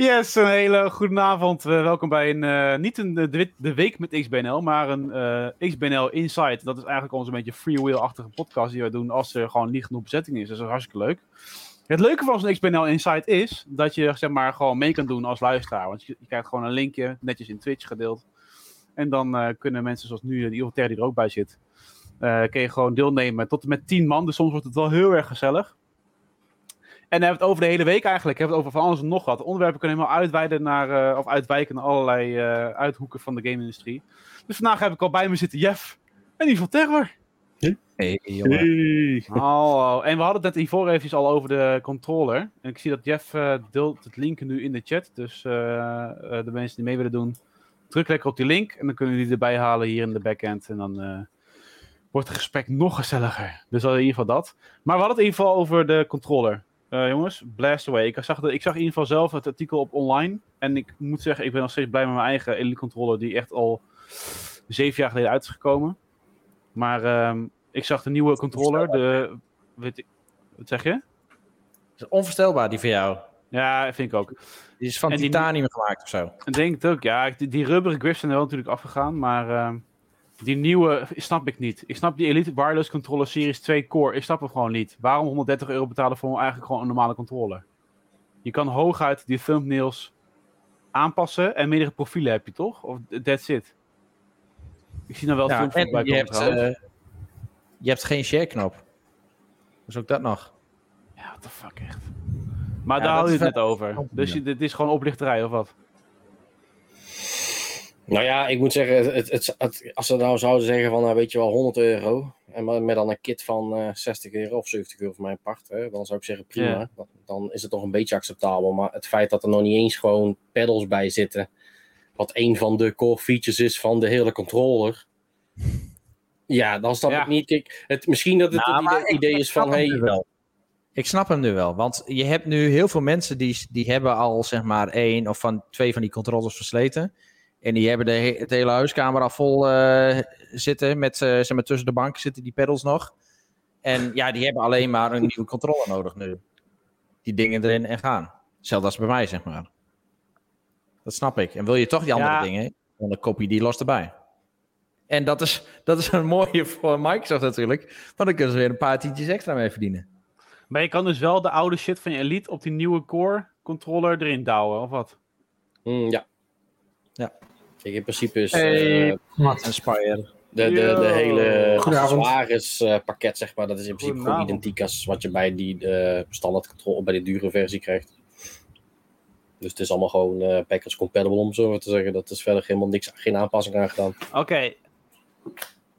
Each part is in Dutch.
Yes, een hele goede avond. Uh, welkom bij een, uh, niet een, de, de, week met XBNL, maar een uh, XBNL Insight. Dat is eigenlijk onze beetje freewheel-achtige podcast die we doen als er gewoon niet genoeg bezetting is. Dus dat is hartstikke leuk. Het leuke van zo'n XBNL Insight is dat je zeg maar gewoon mee kan doen als luisteraar. Want je, krijgt gewoon een linkje, netjes in Twitch gedeeld. En dan kunnen mensen zoals nu, die Ter die er ook bij zit, kun je gewoon deelnemen tot en met 10 man. Dus soms wordt het wel heel erg gezellig. En dan hebben we het over de hele week eigenlijk. Hebben we het over van alles en nog wat. onderwerpen kunnen helemaal uitweiden naar, uh, of uitwijken naar allerlei uh, uithoeken van de game-industrie. Dus vandaag heb ik al bij me zitten Jeff en Ivo Terror. Hey, jongen. Hey. Hallo. En we hadden het net hiervoor even al over de controller. En ik zie dat Jeff uh, deelt het linken nu in de chat. Dus de mensen die mee willen doen, druk lekker op die link. En dan kunnen jullie erbij halen hier in de backend. En dan wordt het gesprek nog gezelliger. Dus in ieder geval dat. Maar we hadden het in ieder geval over de controller. Uh, jongens, blast away. Ik zag, ik zag in ieder geval zelf het artikel op online. En ik moet zeggen, ik ben nog steeds blij met mijn eigen Elite Controller, die echt al zeven jaar geleden uit is gekomen. Maar um, ik zag de nieuwe controller, de. Weet ik, wat zeg je? Is onvoorstelbaar, die van jou. Ja, vind ik ook. Die is van en titanium die, gemaakt of zo. Ik denk het ook, ja. Die, die rubberen grips zijn er wel natuurlijk afgegaan, maar. Uh, die nieuwe snap ik niet. Ik snap die Elite Wireless Controller Series 2 Core. Ik snap hem gewoon niet. Waarom 130 euro betalen voor eigenlijk gewoon een normale controller? Je kan hooguit die thumbnails aanpassen en meerdere profielen heb je toch? Of that's it? Ik zie nou wel ja, filmpjes bij je hebt, uh, je hebt geen share knop. Dus ook dat nog. Ja, what the fuck echt. Maar ja, daar hou je het net over. Dus je, dit is gewoon oplichterij of wat? Nou ja, ik moet zeggen, het, het, als ze nou zouden zeggen van, nou, weet je wel, 100 euro. En met dan een kit van uh, eh, 60 euro of 70 euro voor mijn part. Hè, dan zou ik zeggen prima. Dan, dan, is het toch een beetje acceptabel. Maar het feit dat er nog niet eens gewoon pedals bij zitten. Wat een van de core features is van de hele controller. Ja, dan snap ik niet. Ik, het, misschien dat het nou, het idee, is van... Hey, wel. Ik snap hem nu wel. Want je hebt nu heel veel mensen die, die hebben al zeg maar één of van twee van die controllers versleten. En die hebben de, het hele huiskamer al vol uh, zitten. Met, uh, zeg maar, tussen de banken zitten die pedals nog. En ja, die hebben alleen maar een nieuwe controller nodig nu. Die dingen erin en gaan. Hetzelfde als bij mij, zeg maar. Dat snap ik. En wil je toch die andere ja. dingen, dan koop je die los erbij. En dat is, dat is een mooie voor Microsoft natuurlijk. Want dan kunnen ze weer een paar tientjes extra mee verdienen. Maar je kan dus wel de oude shit van je Elite op die nieuwe Core controller erin douwen, of wat? Mm, ja. Ja. Kijk, in principe is hey, Spire. De, de, de hele accessoirespakket, zeg maar, dat is in principe gewoon identiek als wat je bij die uh, standaard controle, bij de dure versie krijgt. Dus het is allemaal gewoon uh, package compatible, om zo te zeggen. Dat is verder helemaal niks, geen aanpassing aan gedaan. Oké.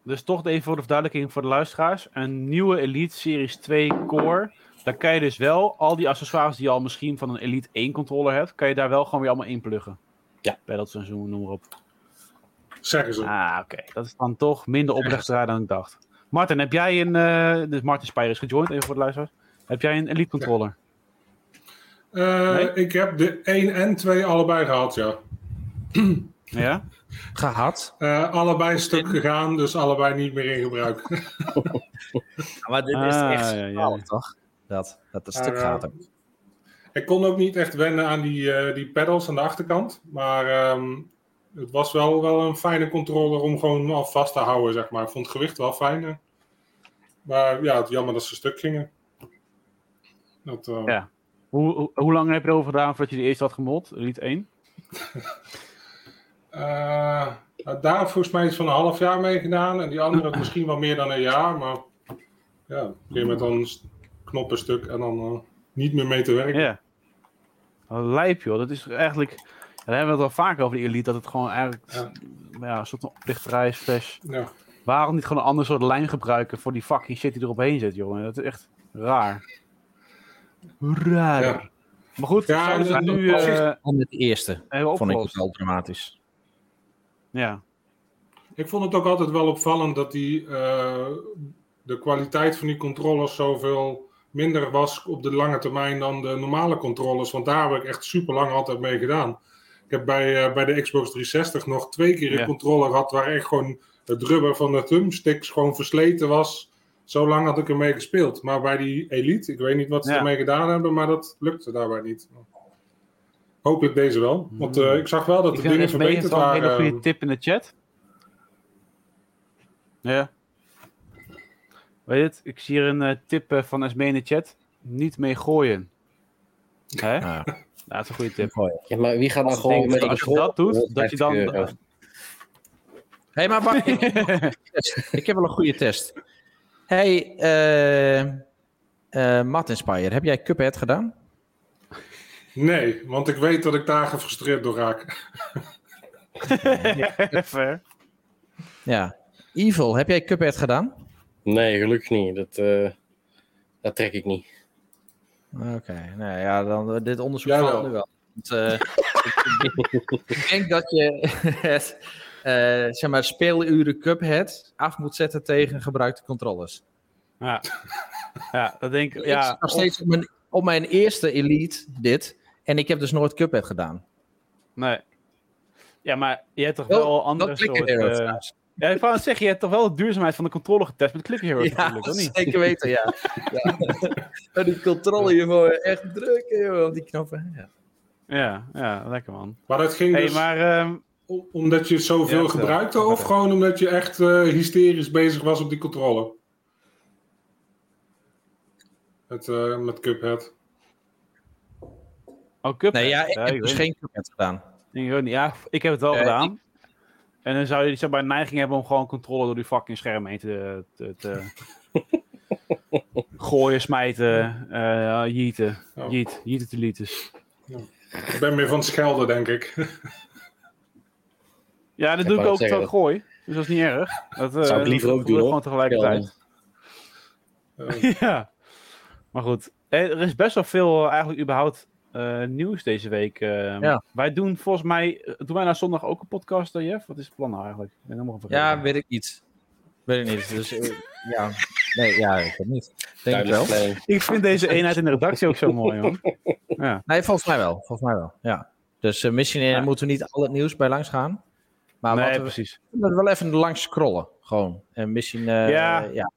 Dus toch even voor de verduidelijking voor de luisteraars. Een nieuwe Elite Series 2 Core. Daar kan je dus wel al die accessoires die je al misschien van een Elite 1 controller hebt, kan je daar wel gewoon weer allemaal inpluggen. Ja. Battles en zo, noem maar op. Zeggen ze. Ah, oké. Dat is dan toch minder oprechter dan ik dacht. Martin, heb jij een... Uh, dus Martin Spire is gejoind, even voor de luisteraars. Heb jij een Elite Controller? Uh, nee? Ik heb de 1 en 2 allebei gehad, ja. Ja? Gehad? Uh, allebei stuk gegaan, dus allebei niet meer in gebruik. maar dit is ah, echt ja, ja. toch? Dat, dat het stuk gaat. Ik kon ook niet echt wennen aan die, uh, die pedals aan de achterkant. Maar um, het was wel, wel een fijne controller om gewoon al vast te houden, zeg maar. Ik vond het gewicht wel fijn. Maar ja, het jammer dat ze stuk gingen. Dat, uh... ja. Hoe, hoe, hoe, lang heb je erover gedaan voordat je de eerste had gemod? Elite 1? uh, daar volgens mij iets van een half jaar mee gedaan. En die andere misschien wel meer dan een jaar. Maar ja, op een gegeven moment dan knoppenstuk en dan niet meer mee te werken. Ja. Lijp joh, dat is eigenlijk... Daar hebben we het al vaak over de Elite, dat het gewoon eigenlijk ja. Ja, een soort van oplichterij is. Slash, ja. Waarom niet gewoon een ander soort lijn gebruiken voor die fucking shit die erop heen zit, jongen? Dat is echt raar. Raar. Ja. Maar goed, ja, dus nu... Uh, de eerste vond ik het wel dramatisch. Ja. Ik vond het ook altijd wel opvallend dat die, uh, de kwaliteit van die controllers zoveel minder was op de lange termijn dan de normale controllers. Want daar heb ik echt super lang altijd mee gedaan. Ik heb bij, uh, bij de Xbox 360 nog twee keer een controller gehad waar echt gewoon het rubber van de thumbsticks gewoon versleten was. Zo lang had ik ermee gespeeld. Maar bij die Elite, ik weet niet wat ze ja. ermee gedaan hebben, maar dat lukte daarbij niet. Hopelijk deze wel. Want uh, ik zag wel dat Ik de dingen het mee verbeterd een hele waren. goede tip in de chat. Ja. Weet je het? Ik zie hier een eh, tip eh, van Esme in de chat. Niet mee gooien. Hè? Ja. Dat is een goede tip. Ja, maar wie gaat je gewoon met als je dat doet, dat je 150 dan... euro? hey, maar wacht. ik, heb wel een goede test. hey, eh eh Matt Inspire, heb jij Cuphead gedaan? Nee, want ik weet dat ik daar gefrustreerd door raak. Fair. Ja. Evil, heb jij Cuphead gedaan? Nee, gelukkig niet. Dat, eh, dat trek ik niet. Oké, nou ja, dan, dit onderzoek valt wel. nu wel. Want, eh, ik, ik denk dat je het eh, zeg maar, speeluren Cuphead af moet zetten tegen gebruikte controllers. Ja. ja, dat denk ik... ik Ja, zit nog steeds op mijn, op mijn eerste Elite dit. En ik heb dus nooit Cuphead gedaan. Nee. Ja, maar je hebt toch Wel- wel andere Wel Ja, ik wou zeggen, je hebt toch wel de duurzaamheid van de controle getest met Clicker Heroes Ja, natuurlijk, of niet? zeker weten, ja. ja. Die controle, je moet echt drukken, joh, op die knoppen. Ja. Ja, ja, lekker man. Maar dat ging hey, dus maar... ehm, om- omdat je zoveel Ja, gebruikte of gewoon omdat je echt eh, hysterisch bezig was op die controle? Het, eh, met Cuphead. oh, Cuphead. Nee, ja, ik heb dus geen Cuphead gedaan. Ja, ik heb het wel Eh, gedaan. En dan zou je zeg maar, een neiging hebben om gewoon controle door die fucking scherm heen te, te, te gooien, smijten, eh jieten. Oh. Jiet, jieten te lieten. Ik ben meer van schelden, denk ik. Ja, dat Ik doe ik ook terwijl gooi. Dus dat is niet erg. Dat, eh, Zou ik liever dat ook doe doen, hoor. Gewoon tegelijkertijd. Eh, ja. Maar goed. Eh, Er is best wel veel eh, eigenlijk überhaupt eh, nieuws deze week. eh. Ja. Wij doen volgens mij... eh, Doen wij nou zondag ook een podcast, eh, Jeff? Wat is het plan nou eigenlijk? Ik ben helemaal vergeten. Ja, weet ik niet. Weet ik niet. Dus ja, nee, ja, ik weet niet. Denk ik wel. Ik vind deze eenheid in de redactie ook zo mooi, man. Ja. Nee, volgens mij wel. Volgens mij wel, ja. Dus misschien Ja. moeten we niet al het nieuws bij langs gaan. Maar nee, we, precies. we moeten wel even langs scrollen. Gewoon. En misschien, Ja. ja.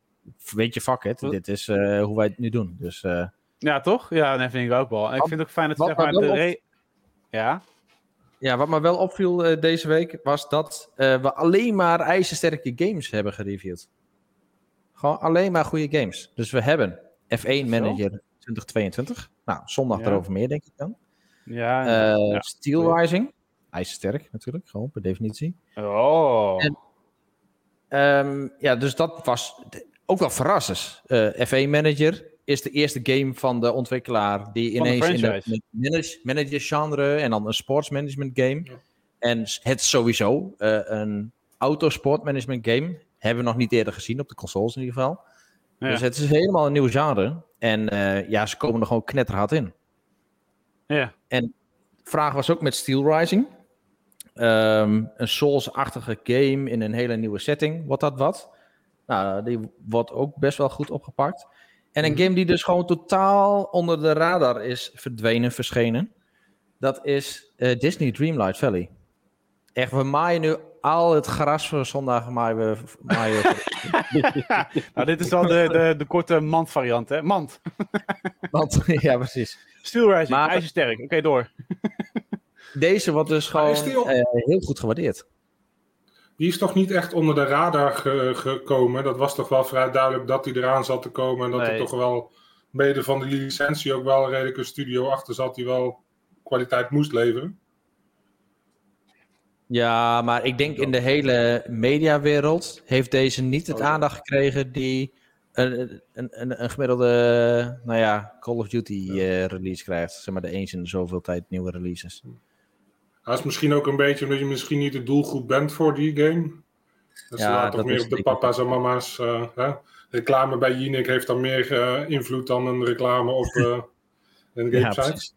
weet je, fuck it. Dit is hoe wij het nu doen. Dus Ja, toch? Ja, dat vind ik ook wel. En ik vind het ook fijn dat zeg maar, de re- Ja? ja, wat me wel opviel eh, deze week was dat eh, we alleen maar ijzersterke games hebben gereviewd. Gewoon alleen maar goede games. Dus we hebben F1 Manager 2022. Nou, zondag Ja. erover meer, denk ik dan. Ja. Eh ja. Steel Rising. IJzersterk natuurlijk, gewoon per definitie. Oh. En- Ehm, ja, dus dat was ook wel verrassend. Eh, F1 Manager is de eerste game van de ontwikkelaar die Van de ineens in de manage, manager genre en dan een sportsmanagement game. Ja. En het sowieso eh, een autosportmanagement game. Hebben we nog niet eerder gezien op de consoles in ieder geval. Ja. Dus het is helemaal een nieuw genre. En eh, ja, ze komen er gewoon knetterhard in. ja. vraag was ook met Steel Rising. Ehm, een Souls-achtige game in een hele nieuwe setting. Wordt dat wat? Nou, die wordt ook best wel goed opgepakt. En een Mhm. game die dus gewoon totaal onder de radar is verdwenen, verschenen. Dat is eh, Disney Dreamlight Valley. Echt, we maaien nu al het gras voor zondag. Maaien we, maaien we- Nou, dit is al de, de, de korte mand variant, hè? Mand. want, ja, precies. Steel Rising, Maar- ijzersterk. Oké, door. Deze wordt dus Maar gewoon eh, heel goed gewaardeerd. Die is toch niet echt onder de radar ge- gekomen? Dat was toch wel vrij duidelijk dat hij eraan zat te komen. En dat er Nee. toch wel, mede van de licentie, ook wel redelijk een studio achter zat die wel kwaliteit moest leveren. Ja, maar ik denk in de hele mediawereld heeft deze niet het Oh, aandacht gekregen die een, een, een, een gemiddelde, nou ja, Call of Duty eh, release krijgt. Zeg maar de eens in de zoveel tijd nieuwe releases. Dat is misschien ook een beetje omdat je misschien niet de doelgroep bent voor die game. Dus Ja, ja, laat toch dat meer is op de papa's en mama's. eh, hè? Reclame bij Jinek heeft dan meer eh, invloed dan een reclame op eh, een Ja, gamesite. precies.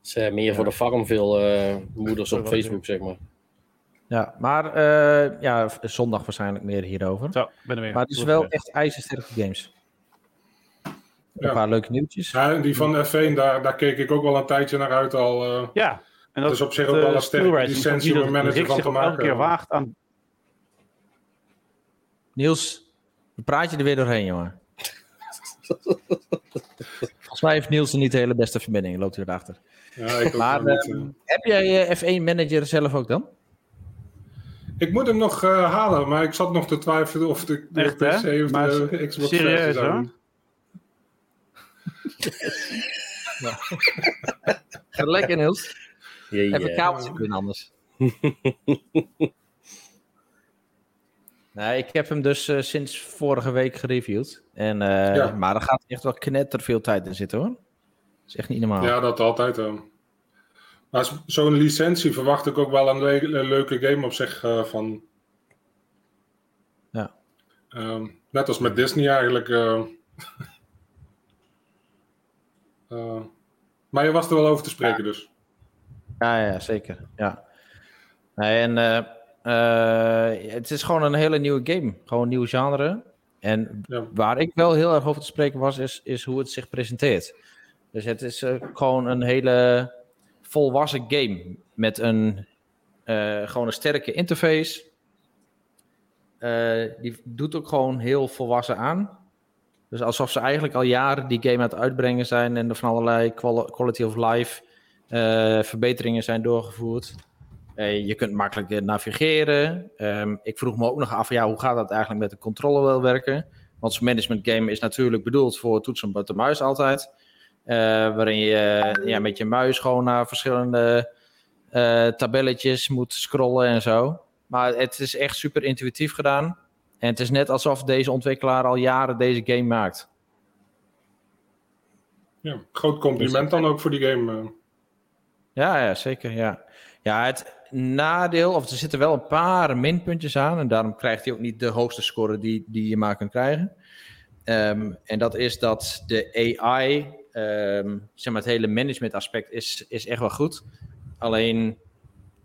Het is meer voor de farm veel eh, moeders op Facebook, zeg maar. Ja, maar eh, ja, zondag waarschijnlijk meer hierover. Zo, ben er weer. Maar het is wel echt ijzersterke games. Ja. Een paar leuke nieuwtjes. Ja, die van F1, daar, daar keek ik ook wel een tijdje naar uit al. eh. Ja. En Dat is op zich ook eh, wel een Steel sterke licentie die om een manager van te ook elke maken. keer waagt aan... Niels, we praat je er weer doorheen, jongen. Volgens mij heeft Niels er niet de hele beste verbinding. Loopt hij erachter. Ja, ik ook Maar wel niet, ehm, eh. heb jij je F1 manager zelf ook dan? Ik moet hem nog eh, halen, maar ik zat nog te twijfelen of de, de Echt, hè? PC of Maar de Xbox serieus, hoor? Ga lekker Niels. Jee, Even kabeltje erin anders. nee, ik heb hem dus eh, sinds vorige week gereviewd. En, eh, Ja. Maar er gaat echt wel knetter veel tijd in zitten hoor. Dat is echt niet normaal. Ja, dat altijd. eh. Maar zo'n licentie verwacht ik ook wel een, le- een leuke game op zich eh, van. Ja. Ehm, net als met Disney eigenlijk. eh. Eh, maar je was er wel over te spreken dus. Ja, ja, zeker. Ja. Nee, en eh, eh, het is gewoon een hele nieuwe game. Gewoon een nieuw genre. En Ja. waar ik wel heel erg over te spreken was, is, is hoe het zich presenteert. Dus het is eh, gewoon een hele volwassen game. Met een, gewoon een sterke interface. Die doet ook gewoon heel volwassen aan. Dus alsof ze eigenlijk al jaren die game aan het uitbrengen zijn en er van allerlei quali- quality of life eh, verbeteringen zijn doorgevoerd. Eh, je kunt makkelijk eh, navigeren. Ehm, ik vroeg me ook nog af, ja, hoe gaat dat eigenlijk met de controle wel werken? Want zo'n management game is natuurlijk bedoeld voor toetsen met de muis altijd. Eh, waarin je ja, met je muis gewoon naar verschillende eh, tabelletjes moet scrollen en zo. Maar het is echt super intuïtief gedaan. En het is net alsof deze ontwikkelaar al jaren deze game maakt. Ja, groot compliment dan ook voor die game. Ja, ja, zeker. Ja. ja, het nadeel, of er zitten wel een paar minpuntjes aan. En daarom krijgt hij ook niet de hoogste score die, die je maar kunt krijgen. Ehm, en dat is dat de AI, ehm, zeg maar het hele management aspect, is, is echt wel goed. Alleen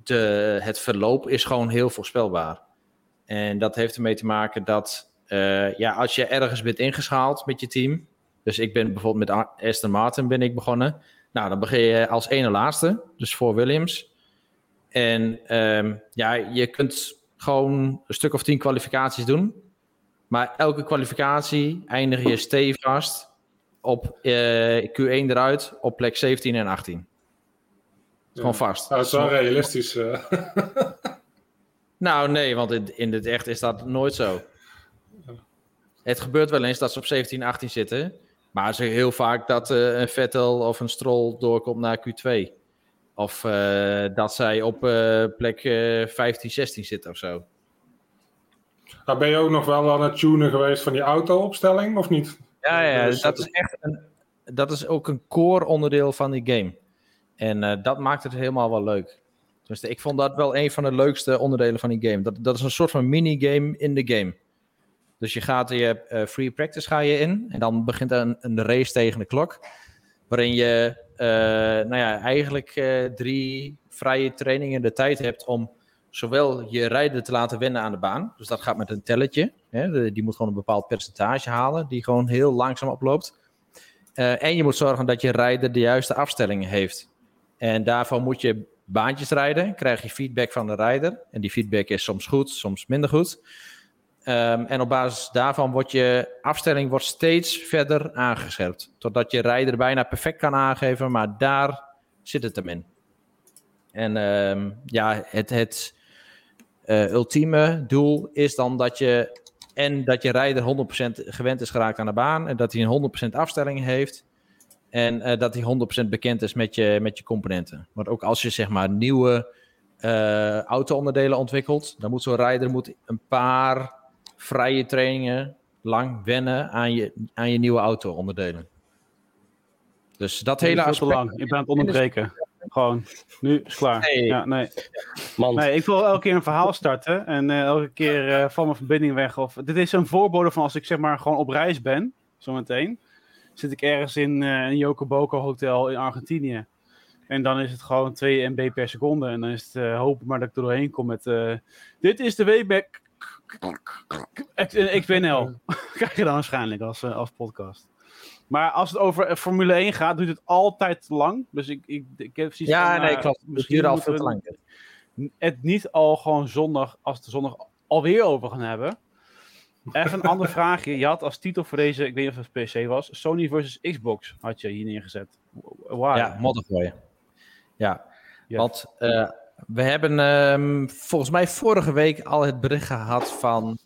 de, het verloop is gewoon heel voorspelbaar. En dat heeft ermee te maken dat eh, ja, als je ergens bent ingeschaald met je team. Dus ik ben bijvoorbeeld met Aston Martin ben ik begonnen. Nou, dan begin je als ene laatste, dus voor Williams. En ehm, ja, je kunt gewoon een stuk of tien kwalificaties doen. Maar elke kwalificatie eindig je stevast op eh, Q1 eruit op plek 17 en 18. Gewoon vast. Ja, dat is wel realistisch. eh. Nou, nee, want in, in het echt is dat nooit zo. Het gebeurt wel eens dat ze op 17, 18 zitten. Maar ze heel vaak dat eh, een Vettel of een Stroll doorkomt naar Q2. Of eh, dat zij op eh, plek eh 15, 16 zitten of zo. Maar ben je ook nog wel aan het tunen geweest van die auto-opstelling, of niet? Ja, ja, Dus dat is echt een, dat is ook een core onderdeel van die game. En dat maakt het helemaal wel leuk. Dus ik vond dat wel een van de leukste onderdelen van die game. Dat, dat is een soort van minigame in de game. Dus je gaat je eh, free practice ga je in. En dan begint een, een race tegen de klok. Waarin je eh, nou ja, eigenlijk eh, drie vrije trainingen de tijd hebt om zowel je rijder te laten wennen aan de baan. Dus dat gaat met een telletje. Hè, die moet gewoon een bepaald percentage halen, die gewoon heel langzaam oploopt. En je moet zorgen dat je rijder de juiste afstellingen heeft. En daarvoor moet je baantjes rijden, krijg je feedback van de rijder. En die feedback is soms goed, soms minder goed. Ehm, en op basis daarvan wordt je afstelling wordt steeds verder aangescherpt. Totdat je rijder bijna perfect kan aangeven, maar daar zit het hem in. En ehm, ja, het, het eh, ultieme doel is dan dat je en dat je rijder 100% gewend is geraakt aan de baan en dat hij een 100% afstelling heeft en eh, dat hij 100% bekend is met je, met je componenten. Want ook als je zeg maar nieuwe eh auto-onderdelen ontwikkelt, dan moet zo'n rijder moet een paar vrije trainingen lang wennen aan je, aan je nieuwe auto-onderdelen. Dus dat hele te aspect. lang. Ik ben aan het onderbreken. Gewoon. Nu is het klaar. Nee. Ja, nee. Man, nee, ik wil elke keer een verhaal starten. En eh, elke keer eh van mijn verbinding weg. Of, dit is een voorbode van als ik zeg maar gewoon op reis ben. Zometeen. Zit ik ergens in eh, een Yokoboco hotel in Argentinië. En dan is het gewoon 2 MB per seconde. En dan is het eh, hopen maar dat ik er doorheen kom met... eh, dit is de Wayback XBNL. Krijg je dan waarschijnlijk als, eh, als podcast. Maar als het over eh, Formule 1 gaat, duurt het altijd te lang. Dus ik, ik, ik heb precies Ja, van, nee, eh, klopt. Het misschien moeten veel we te lang. Het niet al gewoon zondag, als we het zondag alweer over gaan hebben. Even een ander vraagje. Je had als titel voor deze, ik weet niet of het PC was, Sony versus Xbox had je hier neergezet. Why? Ja, modder gooien. Ja, Ja. want eh, we hebben ehm, volgens mij vorige week al het bericht gehad van...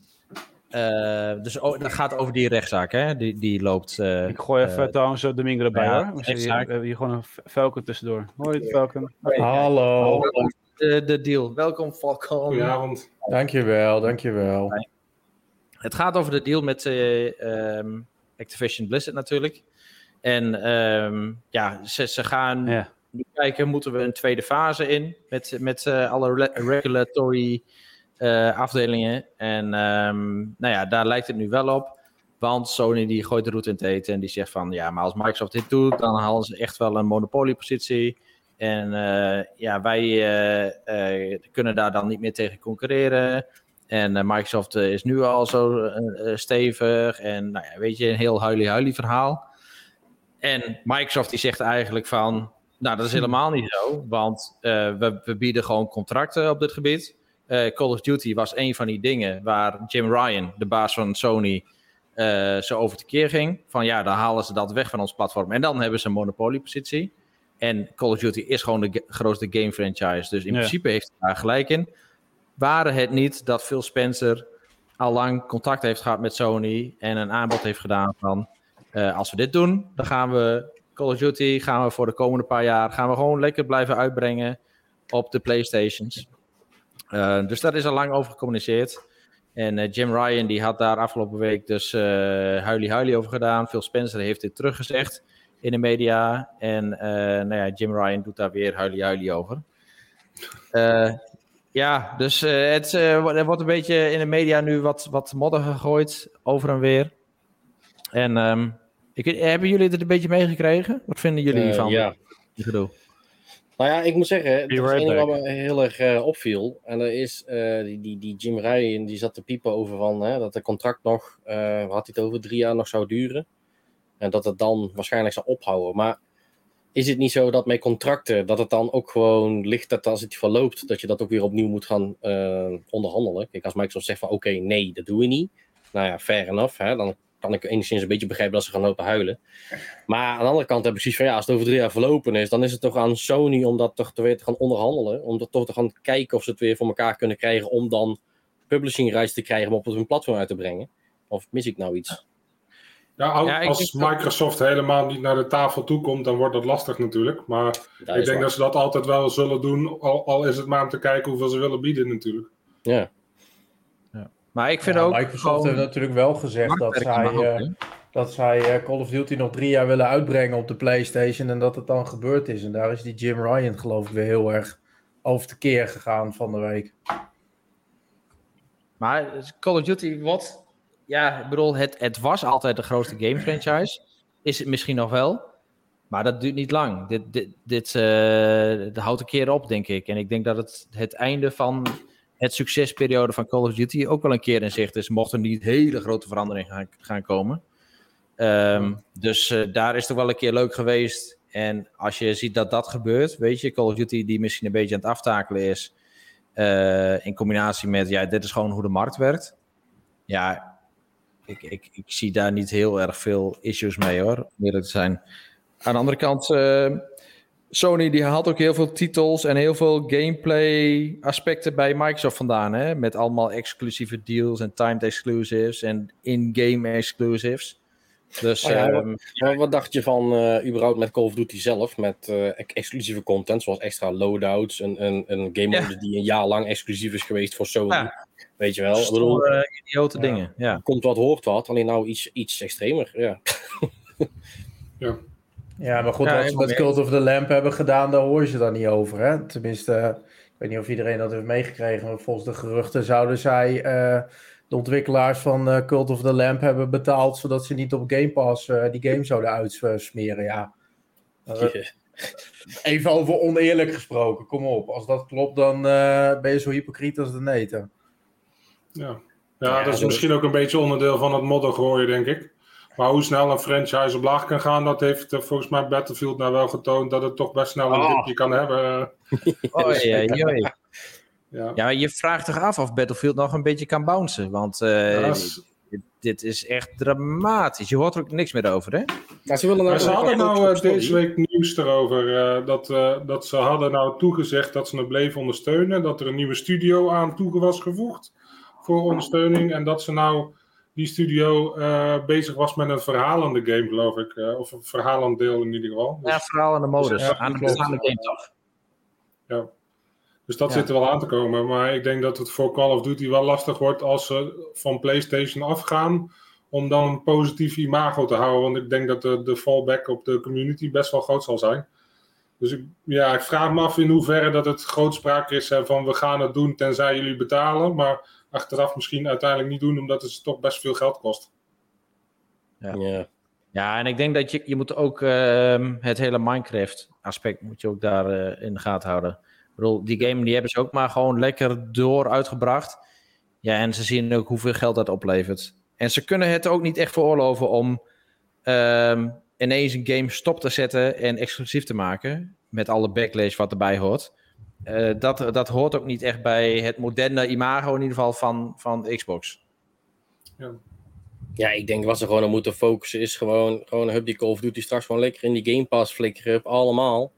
eh, dus o- dat gaat over die rechtszaak, hè? Die, die loopt... eh, Ik gooi even eh, trouwens Domingo erbij ja, hoor. We, hebben hier gewoon een Falcon tussendoor. Hoi Falcon. Hallo. de, de deal. Welkom, Falcon. Goedenavond. Dankjewel, dankjewel. Het gaat over de deal met eh, ehm, Activision Blizzard natuurlijk. En ehm, ja, ze, ze gaan Ja. Kijken, moeten we een tweede fase in met, met eh, alle re- regulatory eh, afdelingen. En ehm, nou ja, daar lijkt het nu wel op. Want Sony die gooit de route in het eten en die zegt van ja, maar als Microsoft dit doet, dan halen ze echt wel een monopoliepositie. En eh, ja, wij kunnen daar dan niet meer tegen concurreren. En Microsoft is nu al zo stevig. En nou ja, weet je, een heel huilie-huilie verhaal. En Microsoft die zegt eigenlijk van, nou dat is helemaal niet zo. Want eh, we, we bieden gewoon contracten op dit gebied. Eh, Call of Duty was een van die dingen waar Jim Ryan, de baas van Sony, eh, zo over tekeer ging. Van ja, dan halen ze dat weg van ons platform. En dan hebben ze een monopoliepositie. En Call of Duty is gewoon de grootste game franchise. Dus in Ja. principe heeft hij daar gelijk in. Waren het niet dat Phil Spencer al lang contact heeft gehad met Sony en een aanbod heeft gedaan van als we dit doen, dan gaan we Call of Duty gaan we voor de komende paar jaar gaan we gewoon lekker blijven uitbrengen op de PlayStations. Eh, dus daar is al lang over gecommuniceerd. En eh, Jim Ryan die had daar afgelopen week dus eh huilie over gedaan. Phil Spencer heeft dit teruggezegd in de media. En nou ja, Jim Ryan doet daar weer huilie huilie over. Ja, dus het, er wordt een beetje in de media nu wat, wat modder gegooid over en weer. En ehm, ik, hebben jullie het een beetje meegekregen? Wat vinden jullie Eh, van ja. gedoe? Nou ja, ik moet zeggen, er Be is right wat me heel erg eh, opviel. En dat is eh, die, die, die Jim Ryan, die zat te piepen over van, hè, dat het contract nog, eh, waar had hij het over, drie jaar nog zou duren. En dat het dan waarschijnlijk zou ophouden. Maar is het niet zo dat met contracten, dat het dan ook gewoon ligt dat als het verloopt, dat je dat ook weer opnieuw moet gaan eh, onderhandelen? Kijk, als Microsoft zegt van, oké, nee, dat doen we niet. Nou ja, fair enough. Hè, dan kan ik enigszins een beetje begrijpen dat ze gaan lopen huilen. Maar aan de andere kant heb ik precies van ja, als het over drie jaar verlopen is, dan is het toch aan Sony om dat toch te weer te gaan onderhandelen. Om dat toch te gaan kijken of ze het weer voor elkaar kunnen krijgen om dan publishing rights te krijgen om op hun platform uit te brengen. Of mis ik nou iets? Ja, als dat- Microsoft helemaal niet naar de tafel toe komt, dan wordt dat lastig natuurlijk. Maar Dat ik denk waar. dat ze dat altijd wel zullen doen, al, al is het maar om te kijken hoeveel ze willen bieden natuurlijk. Ja, Maar ik vind Ja, ook Microsoft heeft natuurlijk wel gezegd dat zij, ook, eh, dat zij eh, Call of Duty nog drie jaar willen uitbrengen op de PlayStation en dat het dan gebeurd is. En daar is die Jim Ryan geloof ik weer heel erg over de keer gegaan van de week. Maar Call of Duty, wat? Ja, ik bedoel, het, het was altijd de grootste game franchise. Is het misschien nog wel. Maar dat duurt niet lang. Dit, dit, dit eh, houdt een keer op, denk ik. En ik denk dat het het einde van het succesperiode van Call of Duty ook wel een keer in zicht is. Mocht er niet hele grote veranderingen gaan, gaan komen. Ehm, dus eh, daar is toch wel een keer leuk geweest. En als je ziet dat dat gebeurt, weet je, Call of Duty die misschien een beetje aan het aftakelen is. eh, in combinatie met, ja, dit is gewoon hoe de markt werkt. Ja, ik, ik, ik zie daar niet heel erg veel issues mee hoor, om eerlijk te zijn. Aan de andere kant, eh, Sony die haalt ook heel veel titels en heel veel gameplay aspecten bij Microsoft vandaan. Hè? Met allemaal exclusieve deals en timed exclusives en in-game exclusives. Dus Oh ja, ehm, wat dacht je van eh, überhaupt met Call of Duty zelf? Met eh, ex- exclusieve content, zoals extra loadouts, een, een, een game Ja. mode die een jaar lang exclusief is geweest voor Sony. Ja. Weet je wel? Ik bedoel, stomme, idiote Ja. dingen. Ja. komt wat, hoort wat, alleen nou iets, iets extremer. Ja. Ja, maar goed, Ja, wat ze met Cult of the Lamp hebben gedaan, daar hoor je ze dan niet over. Hè? Tenminste, ik weet niet of iedereen dat heeft meegekregen, maar volgens de geruchten zouden zij eh, de ontwikkelaars van eh, Cult of the Lamp hebben betaald, zodat ze niet op Game Pass eh, die game zouden uitsmeren. Ja. Even over oneerlijk gesproken, kom op. Als dat klopt, dan eh, ben je zo hypocriet als de neten. Ja, ja, Ja, dat is zo- misschien ook een beetje onderdeel van het modder gooien, denk ik. Maar hoe snel een franchise op laag kan gaan, dat heeft eh, volgens mij Battlefield nou wel getoond dat het toch best snel een dipje kan hebben. Oei, oei, oei. Ja. Ja, je vraagt toch af of Battlefield nog een beetje kan bouncen. Want eh, Ja, is- dit is echt dramatisch. Je hoort er ook niks meer over, hè? Ja, ze willen nou Maar ze hadden nou eh, deze week nieuws erover. eh, dat, dat ze hadden nou toegezegd dat ze het bleven ondersteunen. Dat er een nieuwe studio aan toe was gevoegd voor ondersteuning. En dat ze nou die studio eh, bezig was met een verhalende game, geloof ik. eh, of een verhalend deel in ieder geval. Dus, Ja, vooral aan de modus. Ja, aan de klopt. bestaande game toch? dus dat Ja. zit er wel aan te komen. Maar ik denk dat het voor Call of Duty wel lastig wordt als ze van PlayStation afgaan. Om dan een positief imago te houden. Want ik denk dat de, de fallback op de community best wel groot zal zijn. Dus ik, ja, ik vraag me af in hoeverre dat het grootspraak is hè, van we gaan het doen tenzij jullie betalen. Maar achteraf misschien uiteindelijk niet doen omdat het toch best veel geld kost. Ja. Ja, en ik denk dat je, je moet ook ehm, het hele Minecraft aspect moet je ook daar eh, in de gaten houden. Ik bedoel, die game die hebben ze ook maar gewoon lekker door uitgebracht. Ja, en ze zien ook hoeveel geld dat oplevert. En ze kunnen het ook niet echt veroorloven om ehm, ineens een game stop te zetten en exclusief te maken. Met alle backlash wat erbij hoort. Eh, dat, dat hoort ook niet echt bij het moderne imago in ieder geval van, van Xbox. Ja, ik denk wat ze gewoon op moeten focussen is gewoon, gewoon hup die Call of Duty straks gewoon lekker in die Game Pass flikkeren, allemaal.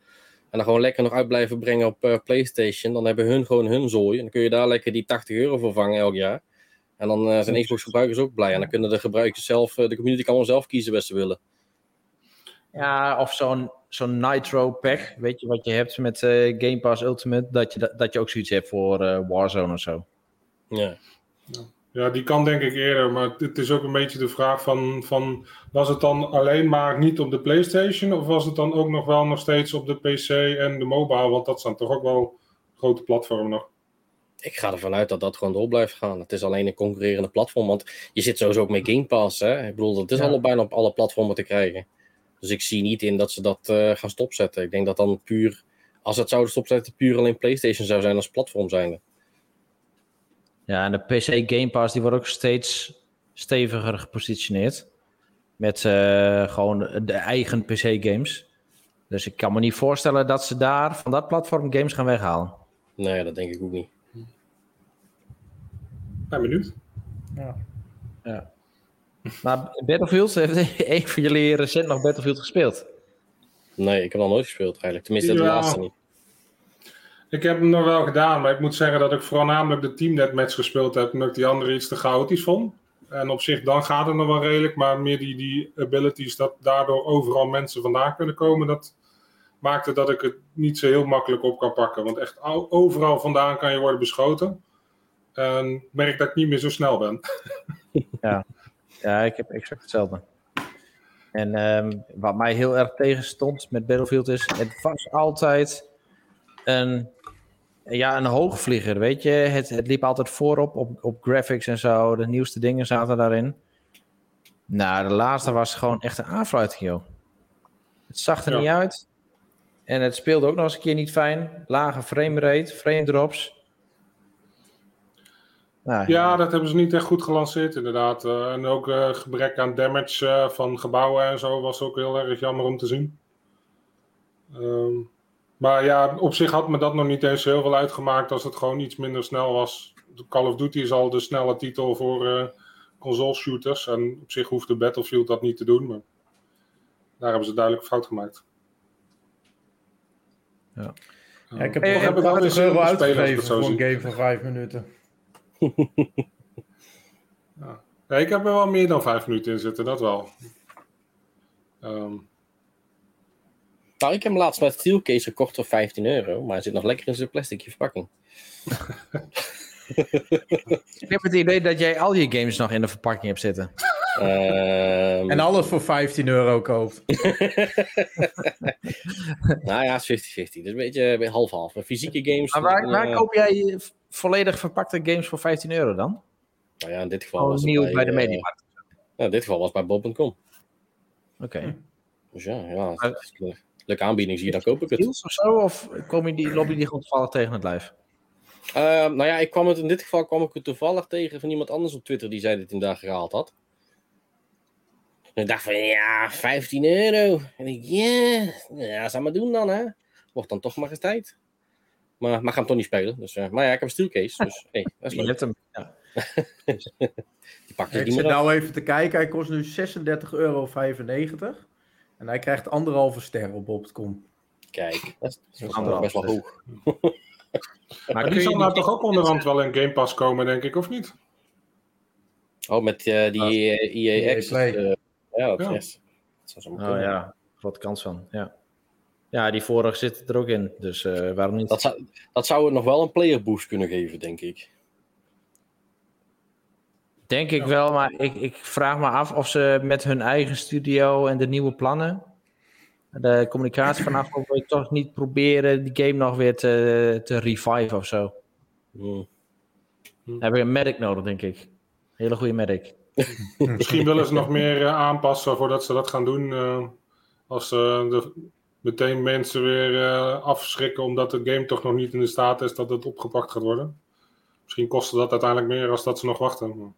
En dan gewoon lekker nog uit blijven brengen op eh, PlayStation. Dan hebben hun gewoon hun zooi. En dan kun je daar lekker die 80 euro voor vangen elk jaar. En dan eh, zijn Xbox gebruikers ook blij. En dan kunnen de gebruikers zelf, de community kan wel zelf kiezen wat ze willen. Ja, of zo'n zo'n Nitro pack, weet je wat je hebt met eh, Game Pass Ultimate, dat je, dat, dat je ook zoiets hebt voor eh, Warzone of zo. Ja. Ja, die kan denk ik eerder. Maar het is ook een beetje de vraag van, van... Was het dan alleen maar niet op de PlayStation? Of was het dan ook nog wel nog steeds op de PC en de mobile? Want dat zijn toch ook wel grote platformen nog. Ik ga ervan uit dat dat gewoon door blijft gaan. Het is alleen een concurrerende platform. Want je zit sowieso ook met Game Pass. Hè? Ik bedoel, het is Ja. al bijna op alle platformen te krijgen. Dus ik zie niet in dat ze dat eh, gaan stopzetten. Ik denk dat dan puur, als het zouden stopzetten, puur alleen PlayStation zou zijn als platform zijnde. Ja, en de PC Game Pass die wordt ook steeds steviger gepositioneerd. Met eh, gewoon de eigen PC games. Dus ik kan me niet voorstellen dat ze daar van dat platform games gaan weghalen. Nee, dat denk ik ook niet. Ben benieuwd. Maar Battlefield, heeft een van jullie recent nog Battlefield gespeeld? Nee, ik heb nog nooit gespeeld eigenlijk. Tenminste, de Ja. laatste niet. Ik heb hem nog wel gedaan, maar ik moet zeggen dat ik voornamelijk de Team Deathmatch gespeeld heb. Omdat ik die andere iets te chaotisch vond. En op zich, dan gaat het nog wel redelijk. Maar meer die, die abilities, dat daardoor overal mensen vandaan kunnen komen. Dat maakte dat ik het niet zo heel makkelijk op kan pakken. Want echt overal vandaan kan je worden beschoten. En ik merk dat ik niet meer zo snel ben. Ja, ik heb exact hetzelfde. En ehm, wat mij heel erg tegenstond met Battlefield is, het was altijd een, ja, een hoogvlieger, weet je. Het, het liep altijd voorop op, op graphics en zo. De nieuwste dingen zaten daarin. Nou, de laatste was gewoon echt een aanfluiting, joh. Het zag er Ja. niet uit. En het speelde ook nog eens een keer niet fijn. Lage framerate, frame drops. Nou, Ja, dat hebben ze niet echt goed gelanceerd inderdaad. Eh, en ook eh, gebrek aan damage eh, van gebouwen en zo was ook heel erg jammer om te zien. Ehm, maar ja, op zich had me dat nog niet eens heel veel uitgemaakt als het gewoon iets minder snel was. Call of Duty is al de snelle titel voor eh console shooters. En op zich hoeft de Battlefield dat niet te doen. Maar daar hebben ze duidelijk fout gemaakt. Ja. Ja, ik heb wel 80 weer euro uitgegeven voor een game van 5 minuten. Ja, ik heb er wel meer dan vijf minuten in zitten, dat wel. Ehm, Nou, ik heb hem laatst met Steelcase gekocht voor 15 euro. Maar hij zit nog lekker in zijn plastic verpakking. Ik heb het idee dat jij al je games nog in de verpakking hebt zitten. Ehm, En alles voor 15 euro koopt. Nou ja, 50-50. Dus een beetje half-half. Maar Fysieke games. Maar waar, waar eh, koop jij volledig verpakte games voor 15 euro dan? Nou ja, in dit geval was het nieuw bij de eh, Mediamarkt. nou, in dit geval was het bij Bob.com. Oké. Dus ja, ja een leuke aanbieding zie, dan koop ik het. Deals of zo? Of kom je die, je die gewoon toevallig tegen het lijf? Ehm, nou ja, ik kwam het, in dit geval kwam ik het toevallig tegen van iemand anders op Twitter die zei dat hij hem daar gehaald had. En ik dacht van, ja, 15 euro. En ik, ja, ja, zou maar doen dan, hè. Wordt dan toch maar eens tijd. Maar, maar ga hem toch niet spelen. Dus, eh, maar ja, ik heb een steelcase, dus hey, dat is Je leuk. hebt hem. Ja. Die pakt er Ik zit nou even te kijken. Hij kost nu 36,95 euro. En hij krijgt anderhalve ster op Bobcom. Kijk, dat is, dat is Anderhalf, best wel hoog. Maar die zal nou toch ook onderhand wel in Game Pass komen, denk ik, of niet? Oh, met eh, die eh, EA EA Access. Eh, ja, dat Ja. is. Dat zou zo maar Oh kunnen. ja, grote kans van. Ja, ja die vorige zit er ook in. Dus eh, waarom niet? Dat, zou, dat zou het nog wel een player boost kunnen geven, denk ik. Denk ik wel, maar ik, ik vraag me af of ze met hun eigen studio en de nieuwe plannen, de communicatie vanaf, of we toch niet proberen die game nog weer te, te revive of zo. Hmm. Dan heb ik een medic nodig, denk ik. Hele goede medic. Misschien willen ze nog meer eh, aanpassen voordat ze dat gaan doen. eh, als ze de, meteen mensen weer eh, afschrikken omdat de game toch nog niet in de staat is dat het opgepakt gaat worden. Misschien kostte dat uiteindelijk meer als dat ze nog wachten.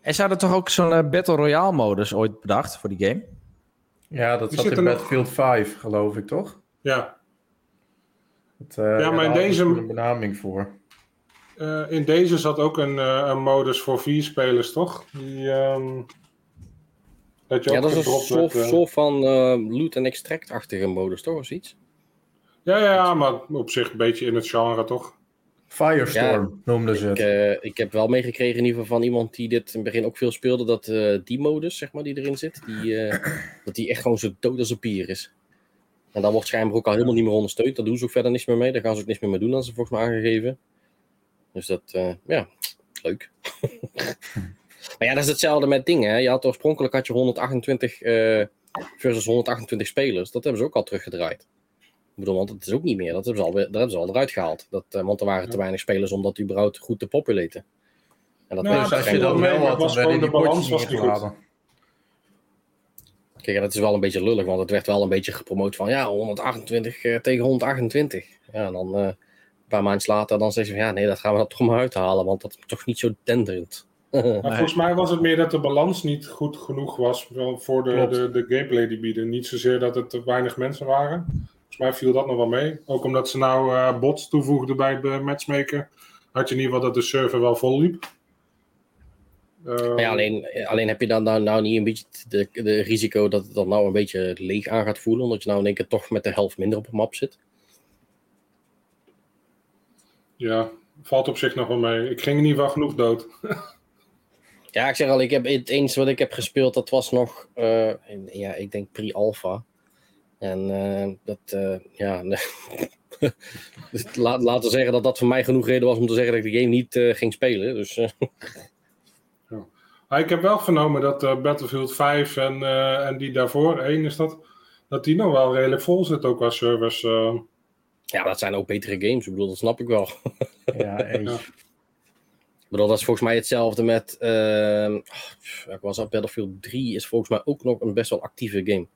En ze hadden toch ook zo'n eh, Battle Royale modus ooit bedacht voor die game? Ja, dat Die zat in nog- Battlefield 5, geloof ik, toch? Ja, Het, eh, maar in deze- ze een benaming voor. eh, in deze zat ook een, eh, een modus voor vier spelers, toch? Die, ehm, dat je Ja, ook dat is een gedropt soort, werd, eh. soort van eh, loot- en extract-achtige modus, toch? Of zoiets? Ja, ja, maar op zich een beetje in het genre, toch? Firestorm noemden ze Ik, het. eh, ik heb wel meegekregen in ieder geval van iemand die dit in het begin ook veel speelde, dat eh, die modus, zeg maar, die erin zit, die, eh, dat die echt gewoon zo dood als een pier is. En dat wordt schijnbaar ook al helemaal niet meer ondersteund. Daar doen ze ook verder niks meer mee. Daar gaan ze ook niks meer mee doen, als ze volgens mij aangegeven. Dus dat, eh, ja, leuk. maar ja, dat is hetzelfde met dingen. Hè. Je had oorspronkelijk had je 128 eh, versus 128 spelers. Dat hebben ze ook al teruggedraaid. Ik bedoel, want het is ook niet meer. Dat hebben ze al, weer- dat hebben ze al eruit gehaald. Dat, eh, want er waren te weinig spelers om dat überhaupt goed te populaten. En dat Nou, dus als je dat dat wel had, was werden die gewoon de potjes balans niet was niet goed. ingeladen. Kijk, dat is wel een beetje lullig, want het werd wel een beetje gepromoot van ja, 128 eh, tegen 128. Ja, en dan eh, een paar maanden later dan zeggen ze van ja, nee, dat gaan we er toch maar uithalen, want dat is toch niet zo denderend. Maar volgens mij was het meer dat de balans niet goed genoeg was voor de, Klopt. de, de gameplay die bieden. Niet zozeer dat het te weinig mensen waren. Volgens mij viel dat nog wel mee. Ook omdat ze nou eh, bots toevoegden bij de matchmaker, had je in ieder geval dat de server wel vol liep. Eh, ja, alleen, alleen heb je dan nou, nou niet een beetje de, de risico dat het dan nou een beetje leeg aan gaat voelen, omdat je nou in één keer toch met de helft minder op een map zit. Ja, valt op zich nog wel mee. Ik ging in ieder geval genoeg dood. Ja, ik zeg al, ik heb het eens wat ik heb gespeeld, dat was nog, eh, ja, ik denk pre-alpha. En eh, dat, eh, ja, dus laat, laten we zeggen dat dat voor mij genoeg reden was om te zeggen dat ik de game niet eh, ging spelen. Dus eh, Maar ik heb wel vernomen dat eh, Battlefield 5 en, eh, en die daarvoor, één is dat, dat die nog wel redelijk vol zit ook qua servers. eh. ja, dat zijn ook betere games. Ik bedoel, dat snap ik wel. Ja, eens. Bedoel, dat is volgens mij hetzelfde met, ehm ik was dat, Battlefield 3 is volgens mij ook nog een best wel actieve game.